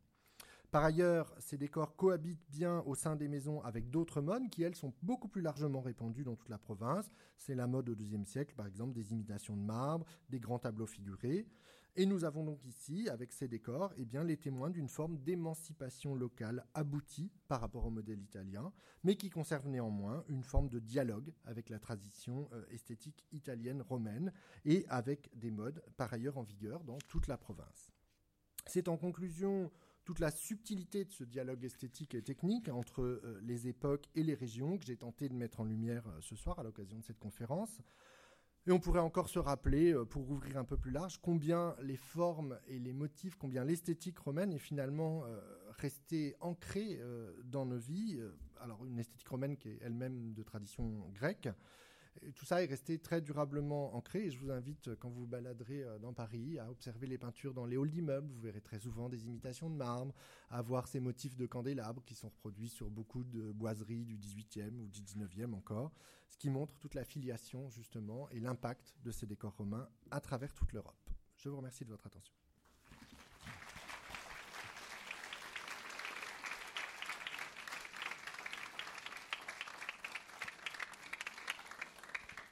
Par ailleurs, ces décors cohabitent bien au sein des maisons avec d'autres modes qui, elles, sont beaucoup plus largement répandues dans toute la province. C'est la mode au XIIe siècle, par exemple, des imitations de marbre, des grands tableaux figurés. Et nous avons donc ici, avec ces décors, eh bien, les témoins d'une forme d'émancipation locale aboutie par rapport au modèle italien, mais qui conserve néanmoins une forme de dialogue avec la tradition euh, esthétique italienne romaine et avec des modes par ailleurs en vigueur dans toute la province. C'est en conclusion toute la subtilité de ce dialogue esthétique et technique entre euh, les époques et les régions que j'ai tenté de mettre en lumière euh, ce soir à l'occasion de cette conférence. Et on pourrait encore se rappeler, euh, pour ouvrir un peu plus large, combien les formes et les motifs, combien l'esthétique romaine est finalement restée ancrée dans nos vies. alors une esthétique romaine qui est elle-même de tradition grecque, tout ça est resté très durablement ancré et je vous invite, euh, quand vous vous baladerez euh, dans Paris, à observer les peintures dans les halls d'immeubles. Vous verrez très souvent des imitations de marbre, à voir ces motifs de candélabres qui sont reproduits sur beaucoup de boiseries du 18e ou du 19e encore, ce qui montre toute la filiation justement et l'impact de ces décors romains à travers toute l'Europe. Je vous remercie de votre attention.